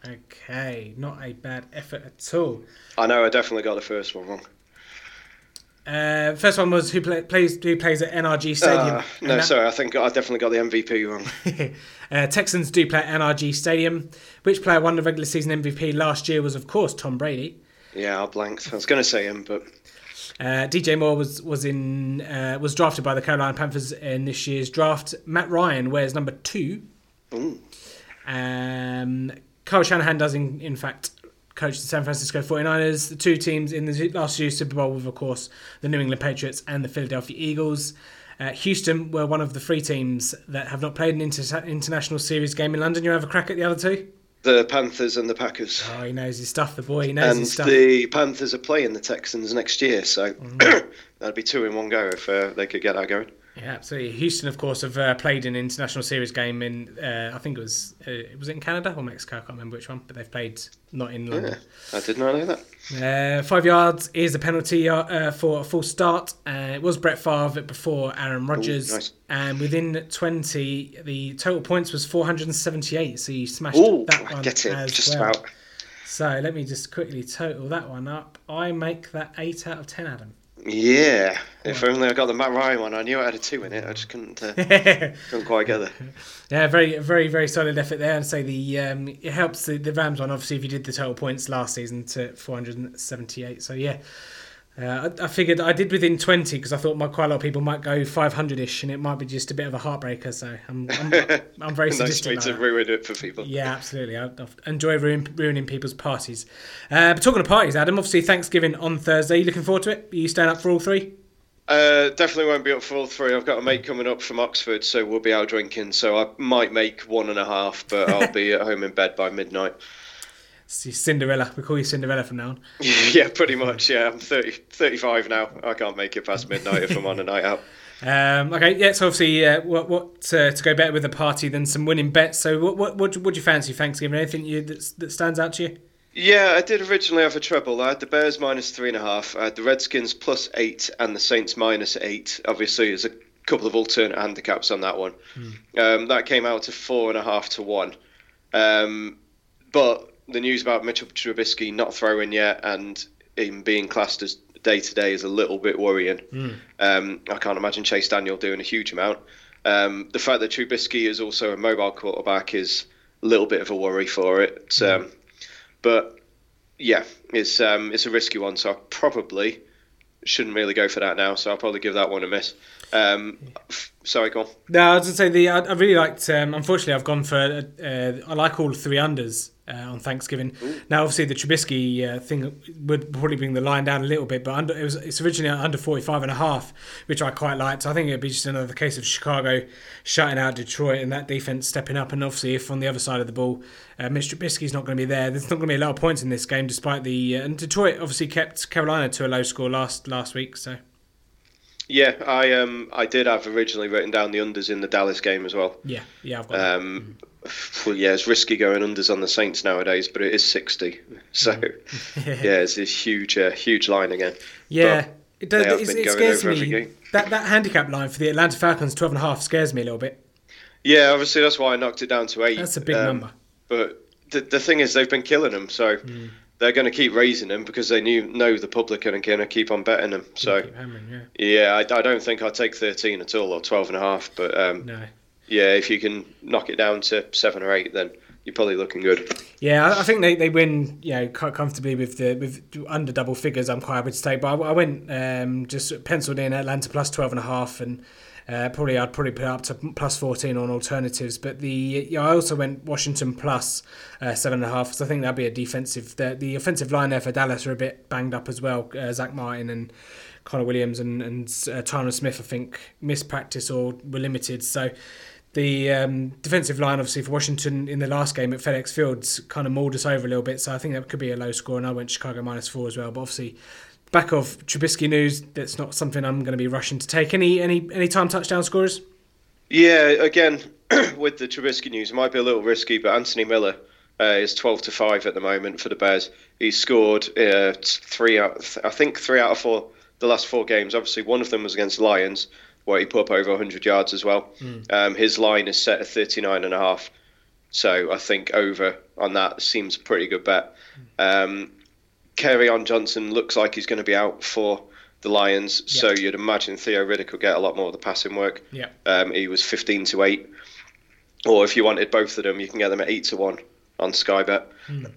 Okay, not a bad effort at all. I know I definitely got the first one wrong. Uh, first one was who play, plays who plays at NRG Stadium. Uh, no, that- sorry, I think I definitely got the MVP wrong. uh, Texans do play at NRG Stadium. Which player won the regular season MVP last year was, of course, Tom Brady. Yeah, I blanked. I was going to say him, but Uh, DJ Moore was was in uh, was drafted by the Carolina Panthers in this year's draft. Matt Ryan wears number two. Ooh. Um, Kyle Shanahan does, in, in fact, coach the San Francisco 49ers. The two teams in the last year's Super Bowl were, of course, the New England Patriots and the Philadelphia Eagles. Uh, Houston were one of the three teams that have not played an inter- international series game in London. You have a crack at the other two? the Panthers and the Packers. Oh, he knows his stuff, the boy. He knows and his stuff. the Panthers are playing the Texans next year, so Mm. that'd be two in one go if uh, they could get that going. Yeah, absolutely. Houston, of course, have uh, played an international series game in, uh, I think it was, uh, was it in Canada or Mexico? I can't remember which one, but they've played not in London. I did not know that. Uh, five yards is a penalty uh, for a false start. Uh, it was Brett Favre before Aaron Rodgers. nice. And within 20, the total points was 478. So you smashed Ooh, that one get it, as just well. about. So let me just quickly total that one up. I make that 8 out of 10, Adam. Yeah, if only I got the Matt Ryan one. I knew I had a two in it. I just couldn't, uh, couldn't quite get there. Yeah, very, very, very solid effort there. And say the um, it helps the, the Rams one. Obviously, if you did the total points last season to 478. So yeah, uh, I, I figured I did within 20 because I thought my, quite a lot of people might go 500 ish, and it might be just a bit of a heartbreaker. So I'm, I'm, I'm very nice sadistic. way like to ruin it for people. Yeah, absolutely. I, I enjoy ruin, ruining people's parties. Uh, but talking of parties, Adam, obviously Thanksgiving on Thursday. You looking forward to it? Are you staying up for all three? Uh, definitely won't be up for all three. I've got a mate coming up from Oxford, so we'll be out drinking. So I might make one and a half, but I'll be at home in bed by midnight. Cinderella. We call you Cinderella from now on. yeah, pretty much. Yeah, I'm 30, 35 now. I can't make it past midnight if I'm on a night out. Um, okay, yeah. So obviously, uh, what what uh, to go better with a party than some winning bets? So what what what would you fancy Thanksgiving? Anything you that's, that stands out to you? Yeah, I did originally have a treble. I had the Bears minus three and a half. I had the Redskins plus eight and the Saints minus eight. Obviously, there's a couple of alternate handicaps on that one. Um, that came out to four and a half to one. Um, but the news about Mitchell Trubisky not throwing yet and him being classed as day to day is a little bit worrying. Um, I can't imagine Chase Daniel doing a huge amount. Um, the fact that Trubisky is also a mobile quarterback is a little bit of a worry for it. Um, but yeah, it's um, it's a risky one, so I probably shouldn't really go for that now. So I'll probably give that one a miss. Um, f- sorry, go on. No, I was going to say the I, I really liked. Um, unfortunately, I've gone for. Uh, I like all three unders uh, on Thanksgiving. Now, obviously, the Trubisky uh, thing would probably bring the line down a little bit, but under, it was it's originally under 45 and a half, which I quite liked. So I think it'd be just another case of Chicago shutting out Detroit and that defense stepping up. And obviously, if on the other side of the ball, uh, Mitch Trubisky's not going to be there, there's not going to be a lot of points in this game, despite the uh, and Detroit obviously kept Carolina to a low score last last week. So Yeah, I um I did have originally written down the unders in the Dallas game as well. yeah, yeah, I've got. that. Well, yeah, it's risky going unders on the Saints nowadays, but it is 60. So, yeah, it's this huge, uh, huge line again. Yeah, But it, does, it, it scares me. That that handicap line for the Atlanta Falcons, twelve and a half, scares me a little bit. Yeah, obviously that's why I knocked it down to eight. That's a big Um, number. But the, the thing is, they've been killing them, so Hmm. they're going to keep raising them because they knew know the public are going to keep on betting them. So, hammering, yeah. yeah, I, I don't think I'd take 13 at all or 12 and a half. But um, No. Yeah, if you can knock it down to seven or eight, then you're probably looking good. Yeah, I- think they, they win, you know, quite comfortably with the with under double figures. I'm quite happy to take, but I, I went um, just penciled in Atlanta plus twelve and a half, and uh, probably I'd probably put up to plus fourteen on alternatives. But the yeah, I also went Washington plus uh, seven and a half, because I think that'd be a defensive. The, the offensive line there for Dallas are a bit banged up as well. Uh, Zack Martin and Connor Williams and and uh, Tyron Smith, I think, missed practice or were limited. So the um, defensive line, obviously, for Washington in the last game at FedEx Fields kind of mauled us over a little bit. So I think that could be a low score. And I went Chicago minus four as well. But obviously, back of Trubisky news, that's not something I'm going to be rushing to take. Any any any time touchdown scorers? Yeah, again, with the Trubisky news, it might be a little risky, but Anthony Miller uh, is 12 to 5 at the moment for the Bears. He's scored uh, three out, I think three out of four the last four games. Obviously, one of them was against Lions, where he put up over 100 yards as well. Um, his line is set at 39 and a half. So I think over on that seems a pretty good bet. Um, on Johnson looks like he's going to be out for the Lions, so you'd imagine Theo Riddick will get a lot more of the passing work. Yeah. Um, he was 15 to 8. Or if you wanted both of them, you can get them at 8 to 1 on Sky Bet.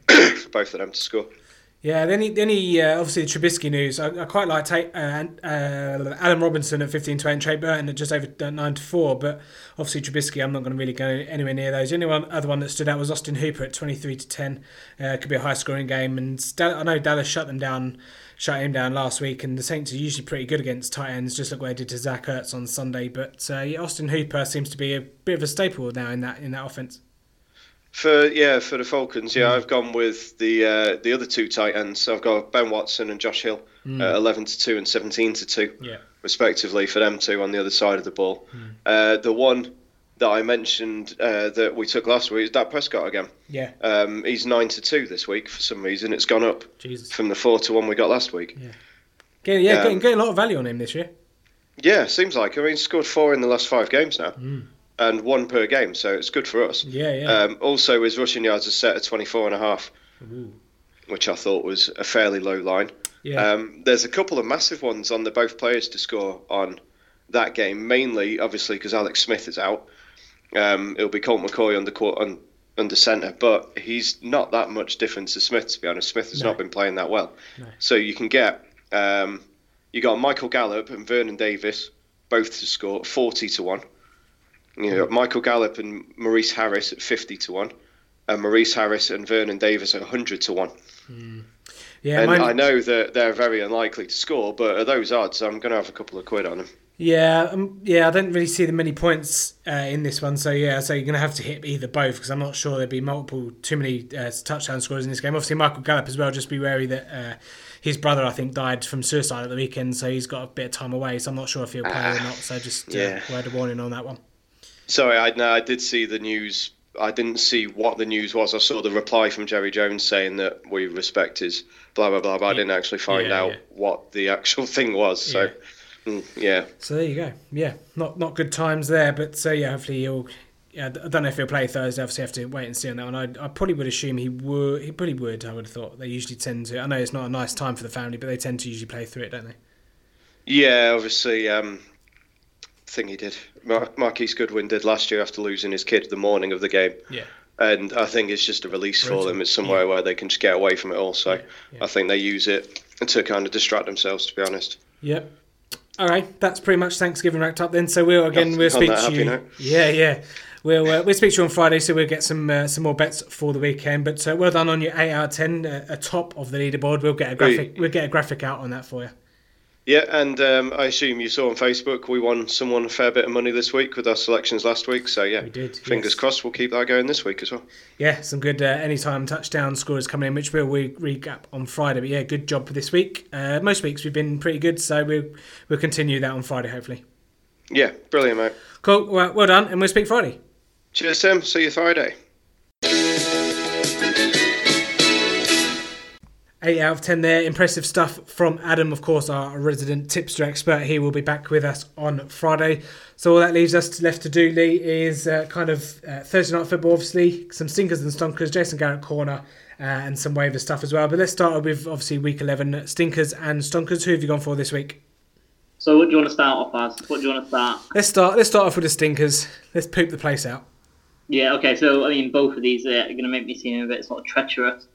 both of them to score. Yeah, then he, then he uh, obviously the Trubisky news. I, I quite like take, uh, uh, Allen Robinson at fifteen to eight, and Trey Burton at just over uh, nine to four. But obviously Trubisky, I'm not going to really go anywhere near those. The only one other one that stood out was Austin Hooper at twenty three to ten. Uh, could be a high scoring game, and I know Dallas shut them down, shut him down last week, and the Saints are usually pretty good against tight ends. Just look what they did to Zach Ertz on Sunday. But uh, yeah, Austin Hooper seems to be a bit of a staple now in that in that offense. For yeah, for the Falcons, Hmm. yeah, I've gone with the uh, the other two tight ends. I've got Ben Watson and Josh Hill, at 11 to two and 17 to two, Hmm. Yeah. respectively, for them two on the other side of the ball. Hmm. Uh, the one that I mentioned uh, that we took last week is Dak Prescott again. Yeah, Um, he's nine to two this week for some reason. It's gone up Jesus. from the four to one we got last week. Getting, yeah, Um, getting, getting a lot of value on him this year. Yeah, seems like. I mean, he's scored four in the last five games now, and one per game, so it's good for us. Yeah, yeah. Um, also, his rushing yards are set at 24 and a half, which I thought was a fairly low line. yeah. Um, there's a couple of massive ones on the both players to score on that game, mainly, obviously, because Alex Smith is out. Um, it'll be Colt McCoy under court, on, under centre, but he's not that much different to Smith, to be honest. Smith has No. not been playing that well. No. So you can get, um, you got Michael Gallup and Vernon Davis both to score 40 to 1. You know, Michael Gallup and Maurice Harris at 50 to 1. And Maurice Harris and Vernon Davis at 100 to 1. yeah, and mine- I know that they're very unlikely to score, but at those odds, I'm going to have a couple of quid on them. Yeah, um, yeah, I don't really see the many points uh, in this one. So yeah, so you're going to have to hit either both because I'm not sure there'd be multiple, too many uh, touchdown scores in this game. Obviously, Michael Gallup as well. Just be wary that uh, his brother, I think, died from suicide at the weekend, so he's got a bit of time away. So I'm not sure if he'll play or not. So just uh, yeah. word of warning on that one. Sorry, I, no, I did see the news. I didn't see what the news was. I saw the reply from Jerry Jones saying that we respect his blah blah blah, but I didn't actually find Yeah, out yeah. what the actual thing was. So, Yeah. mm, yeah. So there you go. Yeah, not not good times there, but so yeah, hopefully he'll. Yeah, I don't know if he'll play Thursday. Obviously, have to wait and see on that one. I, I probably would assume he would. He probably would. I would have thought they usually tend to. I know it's not a nice time for the family, but they tend to usually play through it, don't they? Yeah, obviously, um, thing he did. Mar- Marquise Goodwin did last year after losing his kid the morning of the game. Yeah. And I think it's just a release for them. It's somewhere where they can just get away from it all. So Yeah, yeah. I think they use it to kind of distract themselves, to be honest. Yep. All right, that's pretty much Thanksgiving wrapped up then. So we'll again we'll speak to you. note. Yeah, yeah. We'll uh, we'll speak to you on Friday, so we'll get some uh, some more bets for the weekend. But uh, well done on your eight out of ten, uh, a top of the leaderboard. We'll get a graphic. We'll get a graphic out on that for you. Yeah, and um, I assume you saw on Facebook we won someone a fair bit of money this week with our selections last week. So yeah, We did, Fingers yes. crossed we'll keep that going this week as well. Yeah, some good uh, anytime touchdown scores coming in, which we'll recap on Friday. But yeah, good job for this week. Uh, most weeks we've been pretty good, so we'll we'll continue that on Friday hopefully. Yeah, brilliant, mate. Cool. Well, well done, and we'll speak Friday. Cheers, Tim. See you Friday. Eight out of ten there. Impressive stuff from Adam, of course, our resident tipster expert. He will be back with us on Friday. So all that leaves us left to do, Lee, is uh, kind of uh, Thursday night football. Obviously, some stinkers and stonkers. Jason Garrett corner. Uh, and some waiver stuff as well. But let's start with obviously week 11 stinkers and stonkers. Who have you gone for this week? So, what do you want to start off as? What do you want to start? Let's start. Let's start off with the stinkers. Let's poop the place out. Yeah. Okay. So, I mean, both of these are going to make me seem a bit sort of treacherous.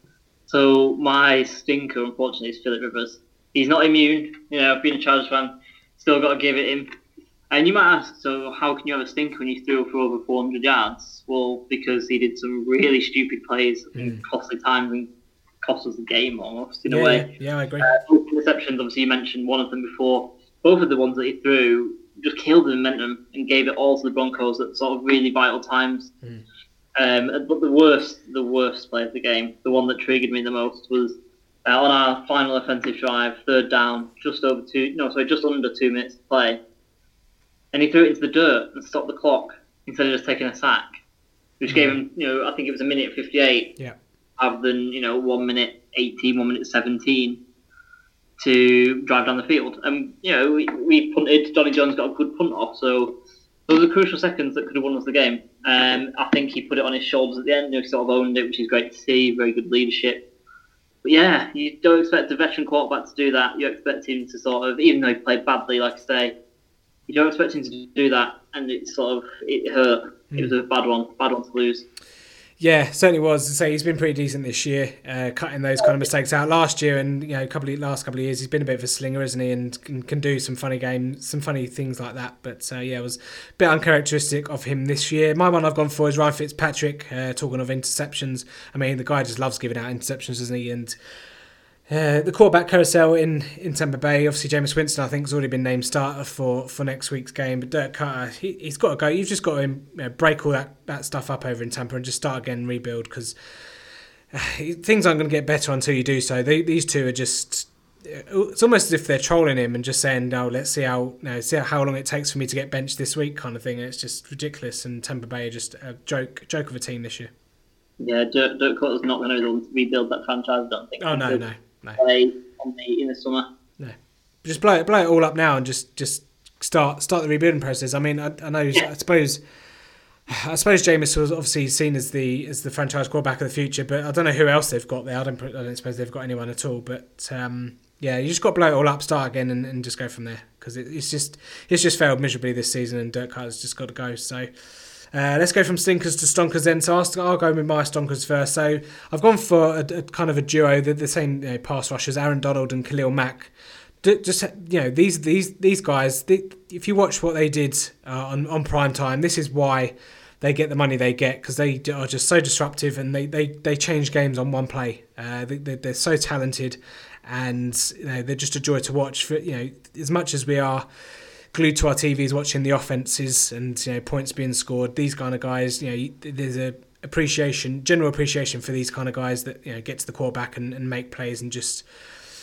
So, my stinker, unfortunately, is Philip Rivers. He's not immune. You know, being a Chargers fan, still got to give it him. And you might ask, so how can you have a stinker when you threw for over 400 yards? Well, because he did some really stupid plays in costly times and cost us the game almost in yeah, a way. Yeah, yeah I agree. Uh, both interceptions, obviously, you mentioned one of them before. Both of the ones that he threw just killed the momentum and gave it all to the Broncos at sort of really vital times. Mm. Um, but the worst, the worst play of the game, the one that triggered me the most was uh, on our final offensive drive, third down, just over two, no, sorry, just under two minutes to play and he threw it into the dirt and stopped the clock instead of just taking a sack, which mm-hmm. gave him, you know, I think it was a minute 58 yeah. rather than, you know, one minute 18, one minute 17 to drive down the field. And, you know, we, we punted, Donnie Jones got a good punt off, so those are crucial seconds that could have won us the game. Um, I think he put it on his shoulders at the end, you know, he sort of owned it, which is great to see, very good leadership. But yeah, you don't expect a veteran quarterback to do that. You expect him to sort of, even though he played badly, like I say, you don't expect him to do that, and it sort of it hurt. Mm. It was a bad one, bad one to lose. Yeah, certainly was. So he's been pretty decent this year, uh, cutting those kind of mistakes out. Last year and you know, couple of last couple of years, he's been a bit of a slinger, isn't he? And can, can do some funny games, some funny things like that. But uh, yeah, it was a bit uncharacteristic of him this year. My one I've gone for is Ryan Fitzpatrick. Uh, talking of interceptions, I mean, the guy just loves giving out interceptions, doesn't he? And uh, the quarterback carousel in, in Tampa Bay, obviously Jameis Winston, I think, has already been named starter for, for next week's game. But Dirk Koetter, he, has got to go. You've just got to you know, break all that, that stuff up over in Tampa and just start again and rebuild because uh, things aren't going to get better until you do so. They, these two are just. It's almost as if they're trolling him and just saying, "No, let's see how, you know, see how long it takes for me to get benched this week," kind of thing. And it's just ridiculous. And Tampa Bay are just a joke, joke of a team this year. Yeah, Dirk, Dirk not going to rebuild that franchise. I don't think. Oh no, no no. play on the, in the summer. No, just blow it, blow it all up now and just just start start the rebuilding process. I mean, I, I know. Yeah. I suppose. I suppose Jameis was obviously seen as the as the franchise quarterback of the future, but I don't know who else they've got there. I don't I don't suppose they've got anyone at all. But um, yeah, you just got to blow it all up, start again, and, and just go from there because it, it's just it's just failed miserably this season, and Dirk Koetter's just got to go. So uh, let's go from stinkers to stonkers then. So I'll, I'll, go with my stonkers first. So I've gone for a, a kind of a duo, the, same you know, pass rushers, Aaron Donald and Khalil Mack. just you know these these these guys. They, if you watch what they did uh, on on prime time, this is why they get the money they get because they are just so disruptive and they, they, they change games on one play. Uh, they, they're so talented and you know, they're just a joy to watch. For you know, as much as we are glued to our TVs watching the offenses and you know points being scored. These kind of guys, you know, there's a appreciation, general appreciation for these kind of guys that you know get to the quarterback and, and make plays and just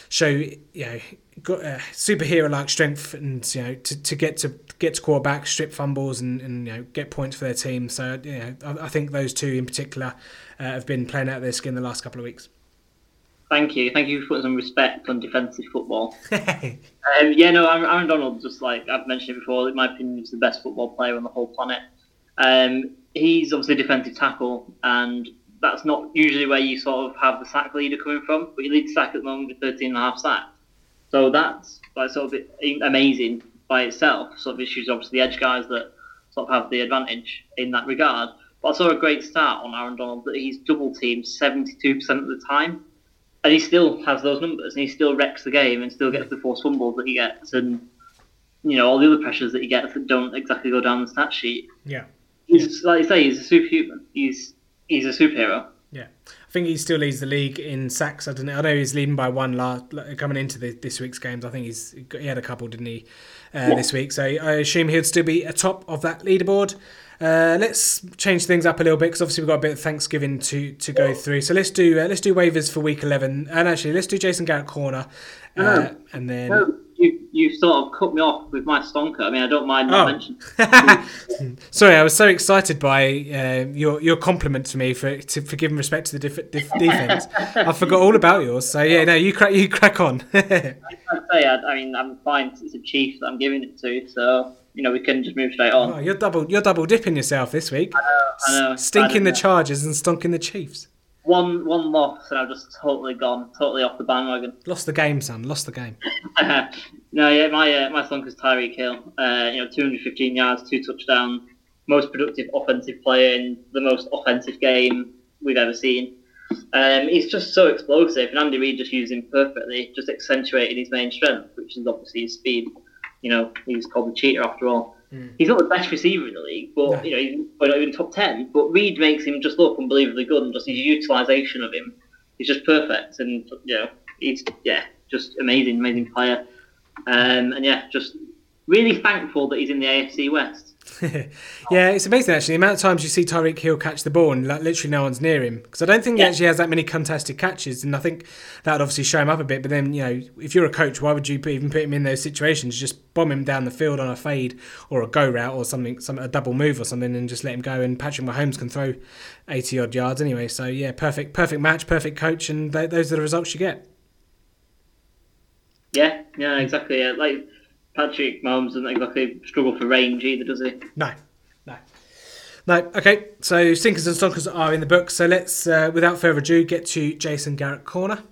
show you know a superhero like strength and you know to, to get to get to quarterback, strip fumbles and, and you know get points for their team. So you know I, I think those two in particular uh, have been playing out of their skin the last couple of weeks. Thank you. Thank you for putting some respect on defensive football. um, yeah, no, Aaron Donald, just like I've mentioned before, in my opinion, is the best football player on the whole planet. Um, he's obviously a defensive tackle, and that's not usually where you sort of have the sack leader coming from, but he leads sack at the moment with 13 and a half sacks. So that's like sort of amazing by itself. Sort of issues obviously the edge guys that sort of have the advantage in that regard. But I saw a great start on Aaron Donald that he's double teamed 72% of the time and he still has those numbers, and he still wrecks the game, and still gets the forced fumbles that he gets, and you know all the other pressures that he gets that don't exactly go down the stat sheet. Yeah, he's like you say, he's a superhuman. He's he's a superhero. Yeah, I think he still leads the league in sacks. I don't know. I know he's leading by one last, coming into the, this week's games. I think he's he had a couple, didn't he, uh, yeah. this week? So I assume he'll still be atop of that leaderboard. Uh, let's change things up a little bit because obviously we've got a bit of Thanksgiving to, to go through. So let's do uh, let's do waivers for week eleven, and actually let's do Jason Garrett corner, uh, no, and then no, you you sort of cut me off with my stonker. I mean, I don't mind not Oh. mentioning. Sorry, I was so excited by uh, your your compliment to me for to, for giving respect to the def- def- defense. I forgot all about yours. So yeah, no, you crack you crack on. Say, I, I mean, I'm fine. It's a chief that I'm giving it to, so you know we can just move straight on. oh, you're double you're double dipping yourself this week. I know. Stinking the know. Chargers and stonking the Chiefs. one one loss, and I've just totally gone, totally off the bandwagon. Lost the game, son. Lost the game. no, yeah, my uh, my stonker's Tyreek Hill. Uh, you know, 215 yards, two touchdowns, most productive offensive player in the most offensive game we've ever seen. Um, he's just so explosive, and Andy Reid just used him perfectly, just accentuating his main strength, which is obviously his speed. You know, he's called the Cheetah after all. He's not the best receiver in the league, but No. you know, he's not even top ten. But Reid makes him just look unbelievably good, and just his utilisation of him is just perfect. And you know, he's yeah, just amazing, amazing player. Um, and yeah, just really thankful that he's in the AFC West. yeah, it's amazing actually. The amount of times you see Tyreek Hill catch the ball and like, literally no one's near him because I don't think he actually has that many contested catches, and I think that would obviously show him up a bit. But then you know, if you're a coach, why would you even put him in those situations? Just bomb him down the field on a fade or a go route or something, some a double move or something, and just let him go. And Patrick Mahomes can throw eighty odd yards anyway. So yeah, perfect, perfect match, perfect coach, and th- those are the results you get. Yeah, yeah, exactly. Yeah. Like Patrick Mahomes doesn't exactly struggle for range either, does he? No, no, no. Okay, so sinkers and stonkers are in the book. So let's, uh, without further ado, get to Jason Garrett corner.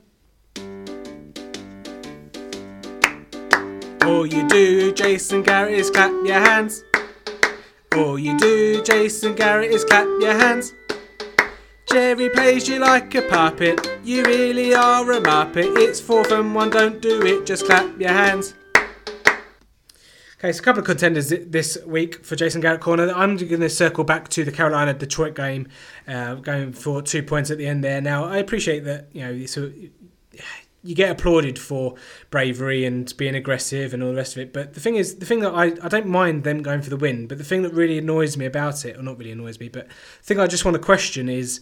All you do, Jason Garrett, is clap your hands. All you do, Jason Garrett, is clap your hands. Jerry plays you like a puppet. You really are a muppet. It's fourth and one, don't do it. Just clap your hands. Okay, so a couple of contenders this week for Jason Garrett Corner. I'm going to circle back to the Carolina Detroit game, uh, going for two points at the end there. Now, I appreciate that you know so you get applauded for bravery and being aggressive and all the rest of it. But the thing is, the thing that I, I don't mind them going for the win, but the thing that really annoys me about it, or not really annoys me, but the thing I just want to question is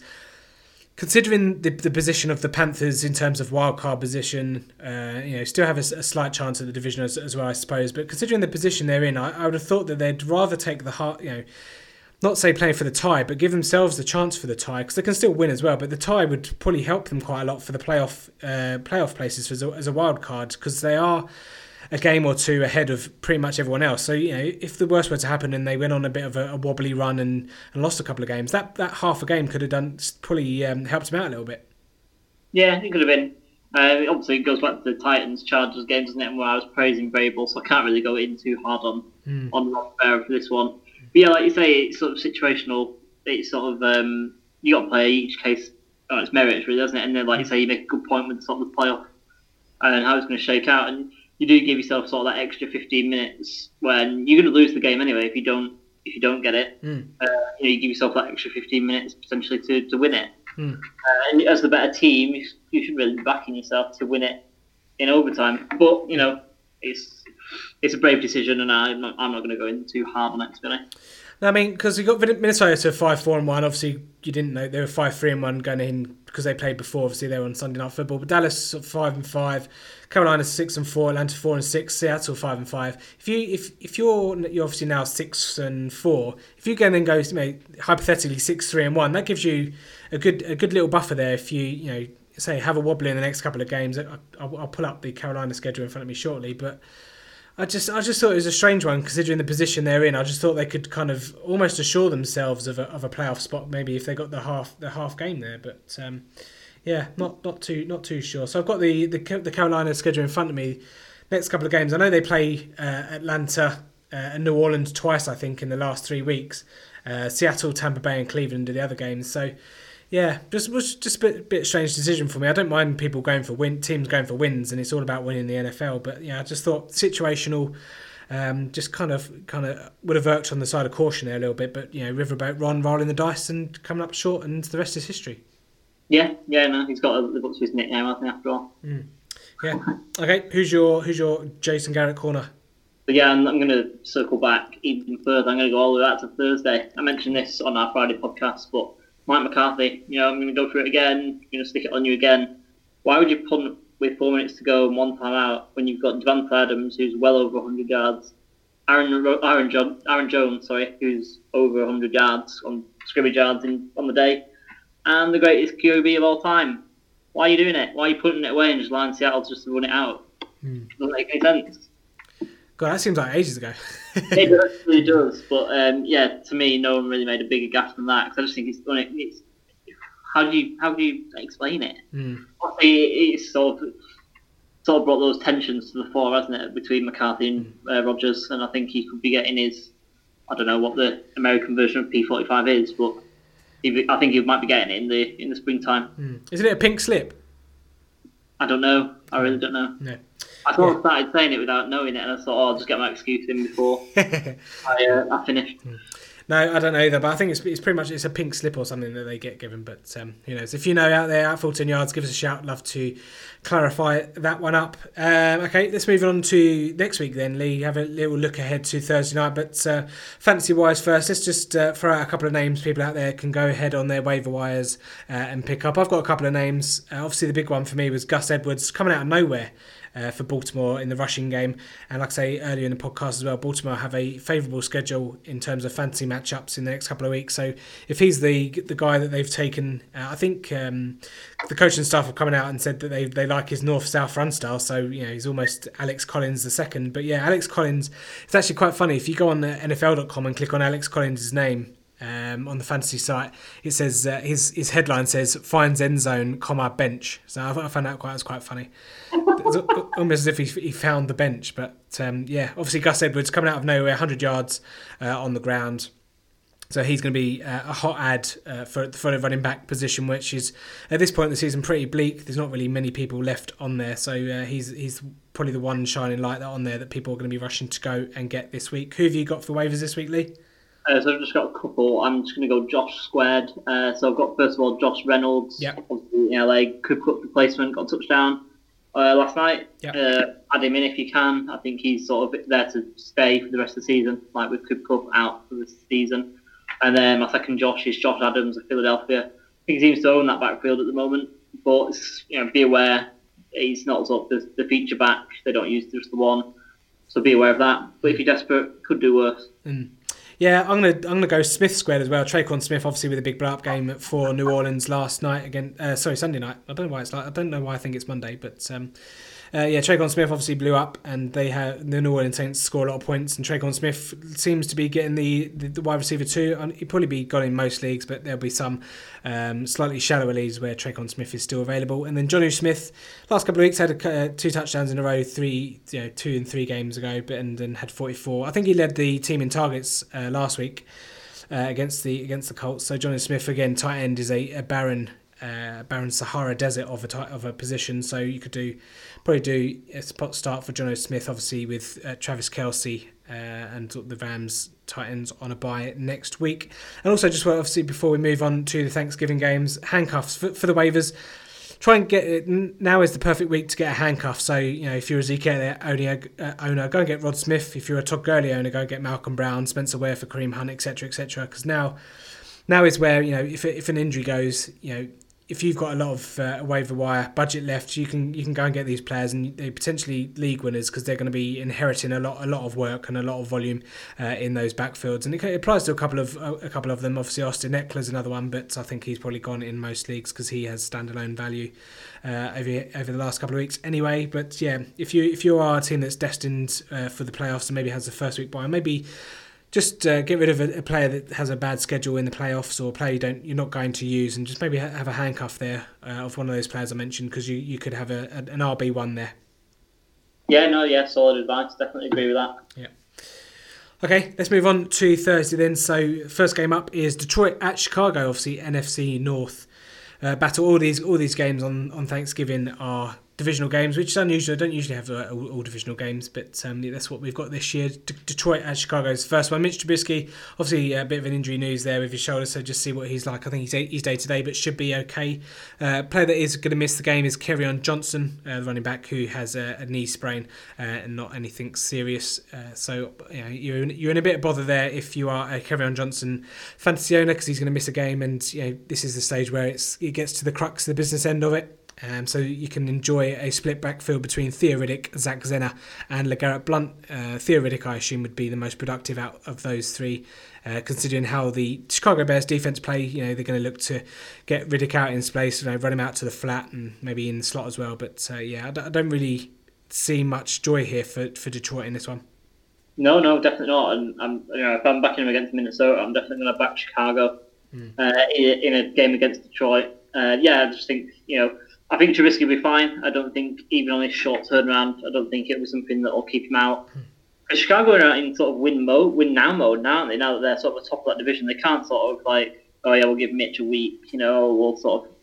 considering the, the position of the Panthers in terms of wild card position, uh, you know, still have a slight chance at the division as, as well, I suppose. But considering the position they're in, I, I would have thought that they'd rather take the heart, you know, not say play for the tie, but give themselves the chance for the tie because they can still win as well. But the tie would probably help them quite a lot for the playoff uh, playoff places as a, as a wild card because they are a game or two ahead of pretty much everyone else. So you know, if the worst were to happen and they went on a bit of a, a wobbly run and, and lost a couple of games, that that half a game could have done probably um, helped them out a little bit. Yeah, it could have been. Uh, obviously, it goes back to the Titans Chargers game, doesn't it? Where I was praising Vrabel, so I can't really go in too hard on Hmm. on Rivera for this one. But yeah, like you say, it's sort of situational. It's sort of um, you got to play each case on its merits, really, doesn't it? And then, like you say, you make a good point with sort of the playoff and how it's going to shake out, and you do give yourself sort of that extra 15 minutes when you're going to lose the game anyway if you don't if you don't get it. Hmm. Uh, you know, you give yourself that extra 15 minutes potentially to, to win it. Hmm. Uh, and as the better team, you, you should really be backing yourself to win it in overtime. But you know, it's it's a brave decision, and I'm not, I'm not going to go in too hard on it. To be honest. I mean, because you got Minnesota to five four and one. Obviously, you didn't know they were five three and one going in because they played before. Obviously, they were on Sunday Night Football. But Dallas five and five, Carolina six and four, Atlanta four and six, Seattle five and five. If you if if you're you're obviously now six and four, if you can then go you know, hypothetically six three and one, that gives you a good a good little buffer there. If you you know say have a wobble in the next couple of games, I- I'll, I'll pull up the Carolina schedule in front of me shortly, but. I just, I just thought it was a strange one considering the position they're in. I just thought they could kind of almost assure themselves of a, of a playoff spot, maybe if they got the half the half game there. But um, yeah, not not too not too sure. So I've got the the, the Carolina schedule in front of me. Next couple of games, I know they play uh, Atlanta uh, and New Orleans twice, I think, in the last three weeks. Uh, Seattle, Tampa Bay, and Cleveland are the other games. So yeah, just was just a bit, bit strange decision for me. I don't mind people going for win teams going for wins, and it's all about winning the NFL. But yeah, I just thought situational. Um, just kind of, kind of would have worked on the side of caution there a little bit, but you know, Riverboat Ron rolling the dice and coming up short, and the rest is history. Yeah, yeah, no, he's got to live up to his nickname, I think, after all. Hmm. Yeah. Okay, who's your who's your Jason Garrett corner? But yeah, I'm, I'm going to circle back even further. I'm going to go all the way back to Thursday. I mentioned this on our Friday podcast, but Mike McCarthy, you know, I'm going to go through it again. Going to stick it on you again. Why would you punt with four minutes to go and one time out when you've got Davante Adams, who's well over 100 yards, Aaron Aaron, John, Aaron Jones, sorry, who's over 100 yards on scrimmage yards in, on the day, and the greatest QB of all time. Why are you doing it? Why are you putting it away and just allowing Seattle just to run it out? Hmm. Doesn't make any sense. God, that seems like ages ago. it really does. But um, yeah, to me, no one really made a bigger gaffe than that because I just think it's, it's how do you how do you explain it? Mm. It's sort of sort of brought those tensions to the fore, hasn't it, between McCarthy and hmm. uh, Rodgers? And I think he could be getting his I don't know what the American version of P forty five is, but he, I think he might be getting it in the in the springtime. Mm. Isn't it a pink slip? I don't know. I really don't know. No. I sort of started saying it without knowing it, and I thought, oh, I'll just get my excuse in before I, uh, I finished. Hmm. No, I don't know either, but I think it's, it's pretty much it's a pink slip or something that they get given. But um, who knows? If you know out there at Full 10 Yards, give us a shout. Love to clarify that one up. Um, okay, let's move on to next week then, Lee. Have a little look ahead to Thursday night. But uh, fantasy wise, first, let's just uh, throw out a couple of names people out there can go ahead on their waiver wires uh, and pick up. I've got a couple of names. Uh, obviously, the big one for me was Gus Edwards coming out of nowhere uh, for Baltimore in the rushing game. And like I say earlier in the podcast as well, Baltimore have a favourable schedule in terms of fantasy matchups in the next couple of weeks. So if he's the the guy that they've taken, uh, I think um, the coaching staff have coming out and said that they, they like his north south run style. So you know he's almost Alex Collins the second. But yeah, Alex Collins. It's actually quite funny if you go on the NFL.com and click on Alex Collins' name um, on the fantasy site, it says uh, his his headline says finds end zone, comma bench. So I, I found that quite was quite funny. almost as if he, he found the bench, but um, yeah, obviously Gus Edwards coming out of nowhere, 100 yards uh, on the ground. So he's going to be uh, a hot ad uh, for for the running back position, which is at this point in the season pretty bleak. There's not really many people left on there, so uh, he's he's probably the one shining light that on there that people are going to be rushing to go and get this week. Who have you got for waivers this week, Lee? Uh, so I've just got a couple. I'm just going to go Josh squared. Uh, so I've got first of all Josh Reynolds. Yeah. Obviously in LA, Cooper Kupp replacement, got a touchdown uh, last night. Yep. Uh, add him in if you can. I think he's sort of there to stay for the rest of the season, like with Cooper Kupp out for the season. And then my second Josh is Josh Adams of Philadelphia. He seems to own that backfield at the moment, but you know, be aware he's not sort of the, the feature back. They don't use just the one, so be aware of that. But if you're desperate, could do worse. Mm. Yeah, I'm gonna I'm gonna go Smith squared as well. Tre'Quan Smith, obviously with a big blow up game for New Orleans last night again. Uh, sorry, Sunday night. I don't know why it's like I don't know why I think it's Monday, but um, uh, yeah, Tre'Quan Smith obviously blew up, and they have the New Orleans Saints score a lot of points. And Tre'Quan Smith seems to be getting the, the, the wide receiver too. And he'll probably be got in most leagues, but there'll be some um, slightly shallower leagues where Tre'Quan Smith is still available. And then Jonnu Smith, last couple of weeks had a, uh, two touchdowns in a row, three you know two and three games ago, but and then had 44. I think he led the team in targets uh, last week. Uh, against the against the Colts, so Jonnu Smith again, tight end is a, a barren uh, barren Sahara Desert of a type, of a position. So you could do probably do a spot start for Jonnu Smith, obviously with uh, Travis Kelce uh, and the Rams Titans on a bye next week. And also just obviously before we move on to the Thanksgiving games, handcuffs for, for the waivers. Try and get it. Now is the perfect week to get a handcuff. So you know, if you're a owner, uh, owner, go and get Rod Smith. If you're a Todd Gurley owner, go and get Malcolm Brown, Spencer Ware for Kareem Hunt, etc., etc. Because now, now is where you know if if an injury goes, you know if you've got a lot of uh, waiver wire budget left, you can you can go and get these players, and they potentially league winners because they're going to be inheriting a lot a lot of work and a lot of volume uh, in those backfields. And it, applies to a couple of a couple of them. Obviously, Austin Ekeler's another one, but I think he's probably gone in most leagues because he has standalone value uh, over over the last couple of weeks anyway. But yeah, if you if you are a team that's destined uh, for the playoffs and maybe has the first week bye, maybe just uh, get rid of a, a, player that has a bad schedule in the playoffs or a player you don't you're not going to use, and just maybe have a handcuff there uh, of one of those players I mentioned because you, you could have a, an RB one there. Yeah, no, yeah, solid advice. Definitely agree with that. Yeah. Okay, let's move on to Thursday then. So first game up is Detroit at Chicago. Obviously, NFC North uh, battle. All these all these games on on Thanksgiving are divisional games, which is unusual. I don't usually have uh, all, all, divisional games, but um, that's what we've got this year. D- Detroit at Chicago's first one. Mitch Trubisky, obviously a bit of an injury news there with his shoulder, so just see what he's like. I think he's he's day to day, but should be okay. Uh, player that is going to miss the game is Kerryon Johnson, uh, the running back who has a, a knee sprain uh, and not anything serious. Uh, so you know, you're in, you're in a bit of bother there if you are a Kerryon Johnson fantasy owner because he's going to miss a game, and you know this is the stage where it's it gets to the crux the business end of it Um, so you can enjoy a split backfield between Theo Riddick, Zach Zenner, and LeGarrette Blount. Uh, Theo Riddick, I assume, would be the most productive out of those three, uh, considering how the Chicago Bears defense play. You know, they're going to look to get Riddick out in space, you know, run him out to the flat, and maybe in the slot as well. But uh, yeah, I d- I don't really see much joy here for, for Detroit in this one. No, no, definitely not. And I'm, you know, if I'm backing him against Minnesota, I'm definitely going to back Chicago Mm. uh, in, in a game against Detroit. Uh, yeah, I just think you know, I think Trubisky will be fine. I don't think even on his short turnaround, I don't think it was something that will keep him out. Hmm. But Chicago are in sort of win mode, win now mode now, aren't they? Now that they're sort of the top of that division, they can't sort of like, oh yeah, we'll give Mitch a week, you know, we'll sort of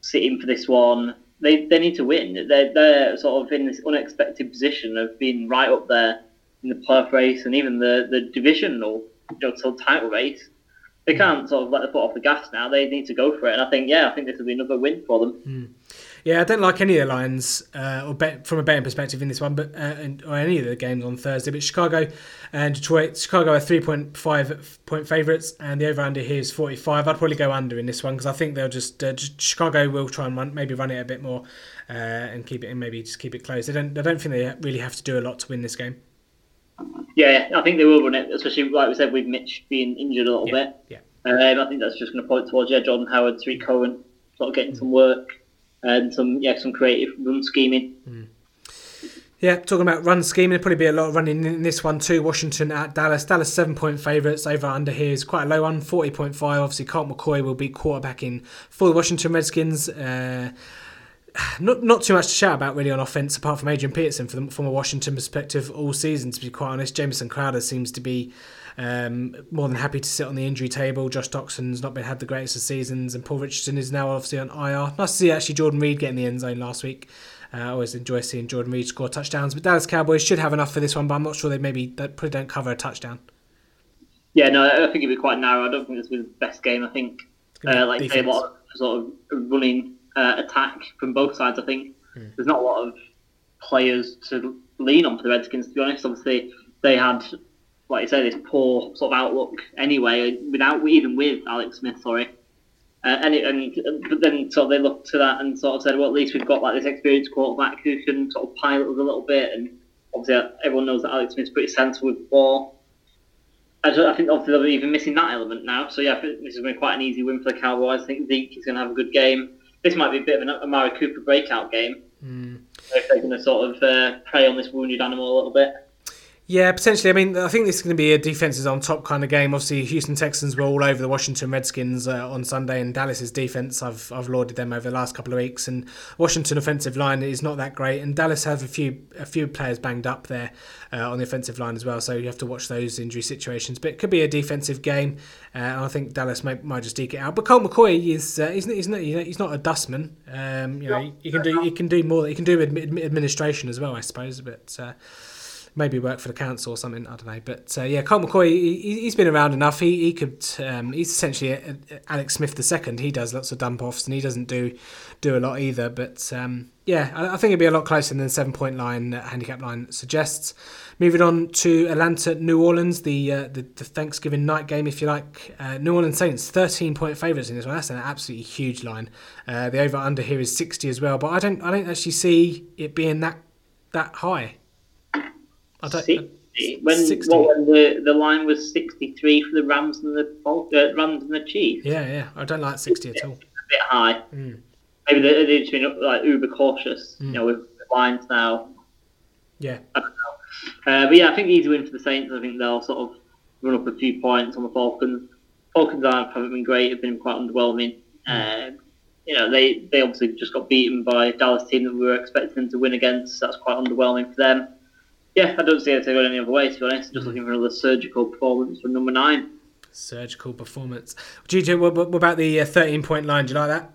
sit in for this one. They, they need to win. They're, they're sort of in this unexpected position of being right up there in the playoff race and even the, the divisional you know, title race. They hmm. can't sort of let the foot off the gas now. They need to go for it. And I think, yeah, I think this will be another win for them. Hmm. Yeah, I don't like any of the lines, uh, or bet, from a betting perspective in this one, but uh, and, or any of the games on Thursday. But Chicago and Detroit, Chicago are three point five point favourites, and the over under here is forty five. I'd probably go under in this one because I think they'll just, uh, just Chicago will try and run, maybe run it a bit more, uh, and keep it and maybe just keep it close. They don't, I don't think they really have to do a lot to win this game. Yeah, I think they will run it, especially like we said with Mitch being injured a little Yeah, bit. yeah. Um, I think that's just going to point towards yeah, Jordan Howard, Tarik Cohen, sort of getting some work and some yeah some creative run scheming. Yeah, talking about run scheme, there'll probably be a lot of running in this one too. Washington at Dallas. Dallas seven point favourites. Over under here is quite a low one, 40.5. Obviously, Colt McCoy will be quarterbacking for the Washington Redskins. Uh, not not too much to shout about really on offense, apart from Adrian Peterson from, from a Washington perspective all season. To be quite honest, Jamison Crowder seems to be um, more than happy to sit on the injury table. Josh Doctson's not been had the greatest of seasons, and Paul Richardson is now obviously on IR. Nice to see actually Jordan Reed get in the end zone last week. Uh, I always enjoy seeing Jordan Reed score touchdowns. But Dallas Cowboys should have enough for this one, but I'm not sure they maybe they probably don't cover a touchdown. Yeah, no, I think it'd be quite narrow. I don't think this will be the best game. I think, uh, like say, a lot of sort of running uh, attack from both sides. I think there's not a lot of players to lean on for the Redskins. To be honest, obviously they had, like you say, this poor sort of outlook anyway. Without even with Alex Smith, sorry. Uh, and, it, and but then sort of they looked to that and sort of said, well, at least we've got like this experienced quarterback who can sort of pilot us a little bit. And obviously, everyone knows that Alex Smith's pretty sensible with the ball. I, don't- I think obviously they're even missing that element now. So yeah, this is going to be quite an easy win for the Cowboys. I think Zeke is going to have a good game. This might be a bit of an Amari Cooper breakout game. If they're going to sort of uh, prey on this wounded animal a little bit. Yeah, potentially. I mean, I think this is going to be a defenses on top kind of game. Obviously, Houston Texans were all over the Washington Redskins uh, on Sunday, and Dallas's defense, I've I've lauded them over the last couple of weeks. And Washington offensive line is not that great, and Dallas have a few a few players banged up there uh, on the offensive line as well. So you have to watch those injury situations. But it could be a defensive game, uh, and I think Dallas might, might just eke it out. But Colt McCoy is uh, he's, not, he's not he's not a dustman. Um, you know, he, he can do he can do more. He can do administration as well, I suppose. But uh, maybe work for the council or something. I don't know, but uh, yeah, Colt McCoy, he, he's been around enough. He he could. Um, he's essentially a, a Alex Smith the second. He does lots of dump offs and he doesn't do do a lot either. But um, yeah, I, I think it'd be a lot closer than the seven point line uh, handicap line suggests. Moving on to Atlanta, New Orleans, the uh, the, the Thanksgiving night game, if you like. Uh, New Orleans Saints, thirteen point favourites in this one. That's an absolutely huge line. Uh, the over under here is sixty as well, but I don't I don't actually see it being that that high. I don't. 60. When, 60. what, when the, the line was 63 for the Rams and the uh, Rams and the Chiefs. Yeah, yeah. I don't like 60 at all. A bit high. Mm. Maybe they- they've just been like uber cautious, you know, with the lines now. Yeah. I don't know. Uh, but yeah, I think easy win for the Saints. I think they'll sort of run up a few points on the Falcons. Falcons aren't, haven't been great. Have been quite underwhelming. Um, you know, they, they obviously just got beaten by a Dallas team that we were expecting them to win against. So that's quite underwhelming for them. Yeah, I don't see it going any other way. To be honest, just looking for another surgical performance from number nine. Surgical performance. GJ, what, what what about the uh, 13 point line? Do you like that?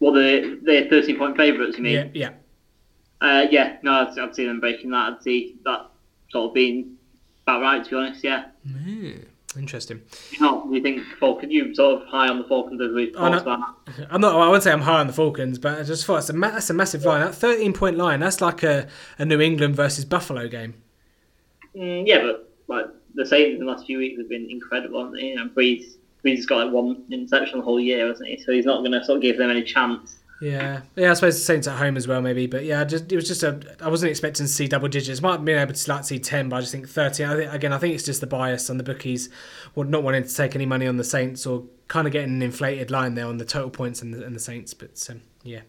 Well, the they're thirteen point favourites. You mean? Yeah, yeah. Uh, yeah, no, I'd, I'd see them breaking that. I'd see that sort of being about right, to be honest, yeah. Mm, interesting. You know, you think Falcon, you sort of high on the Falcons as we Oh, no. talked about? I'm not. I wouldn't say I'm high on the Falcons, but I just thought it's a ma- that's a massive line. That 13 point line. That's like a, a New England versus Buffalo game. Mm, yeah, but like the Saints in the last few weeks have been incredible, haven't they? You know, Brees, Brees has got like one interception the whole year, hasn't he? So he's not going to sort of give them any chance. Yeah, yeah. I suppose the Saints at home as well, maybe. But yeah, just it was just a. I wasn't expecting to see double digits. Might have been able to like see ten, but I just think thirty. I think, again, I think it's just the bias on the bookies, well, not wanting to take any money on the Saints or kind of getting an inflated line there on the total points and the, and the Saints. But um, yeah,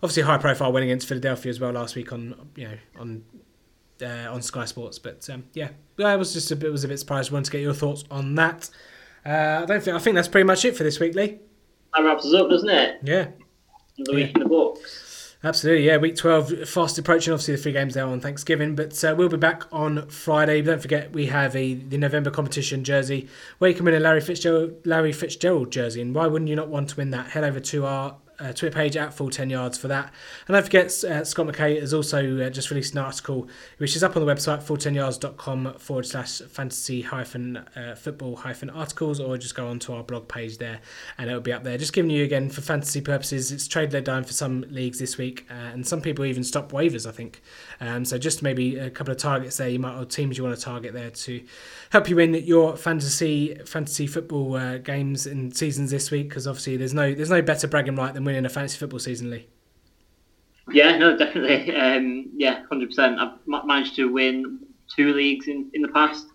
obviously high profile win against Philadelphia as well last week on you know on uh, on Sky Sports. But um, yeah, I was just a bit was a bit surprised. Wanted to get your thoughts on that. Uh, I don't think I think that's pretty much it for this week, Lee. That wraps us up, doesn't it? Yeah. The week in the books. Absolutely, yeah. Week 12 fast approaching. Obviously, the three games there on Thanksgiving, but uh, we'll be back on Friday. Don't forget, we have a the November competition jersey where you can win a Larry Fitzgerald, Larry Fitzgerald jersey. And why wouldn't you not want to win that? Head over to our uh, Twitter page at full 10 yards for that. And don't forget, uh, Scott McKay has also uh, just released an article which is up on the website, full10yards.com forward slash fantasy hyphen uh, football hyphen articles, or just go onto our blog page there and it'll be up there. Just giving you again for fantasy purposes, it's trade deadline for some leagues this week, uh, and some people even stop waivers, I think. Um, so just maybe a couple of targets there, you might or teams you want to target there to help you win your fantasy fantasy football uh, games and seasons this week, because obviously there's no there's no better bragging right than winning a fantasy football season, Lee. Yeah, no, definitely. Um, yeah, hundred percent. I've managed to win two leagues in, in the past,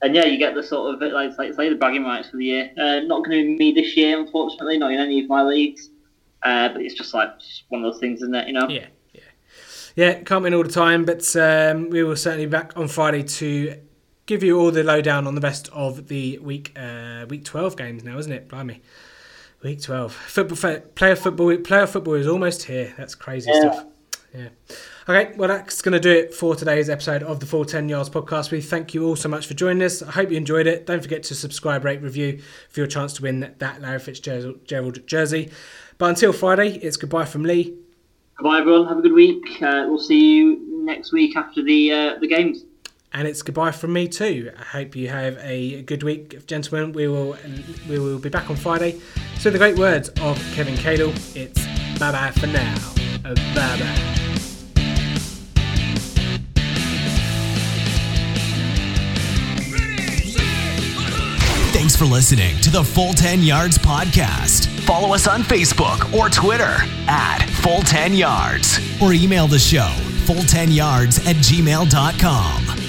and yeah, you get the sort of like like say the bragging rights for the year. Uh, not going to be me this year, unfortunately, not in any of my leagues. Uh, but it's just like just one of those things, isn't it? You know. Yeah, yeah, yeah. Can't win all the time, but um, we will certainly be back on Friday to give you all the lowdown on the rest of the week uh, week twelve games now, isn't it? Blimey. Week twelve. Football player football player football is almost here. That's crazy yeah. stuff. Yeah. Okay, well that's going to do it for today's episode of the Full 10 Yards podcast. We thank you all so much for joining us. I hope you enjoyed it. Don't forget to subscribe, rate, review for your chance to win that Larry Fitzgerald jersey. But until Friday, it's goodbye from Lee. Goodbye, everyone. Have a good week. Uh, we'll see you next week after the uh, the games. And it's goodbye from me too. I hope you have a good week, gentlemen. We will we will be back on Friday. So the great words of Kevin Cadle, it's bye bye for now. Bye bye. Thanks for listening to the Full 10 Yards podcast. Follow us on Facebook or Twitter at Full 10 Yards or email the show full10yards at gmail.com.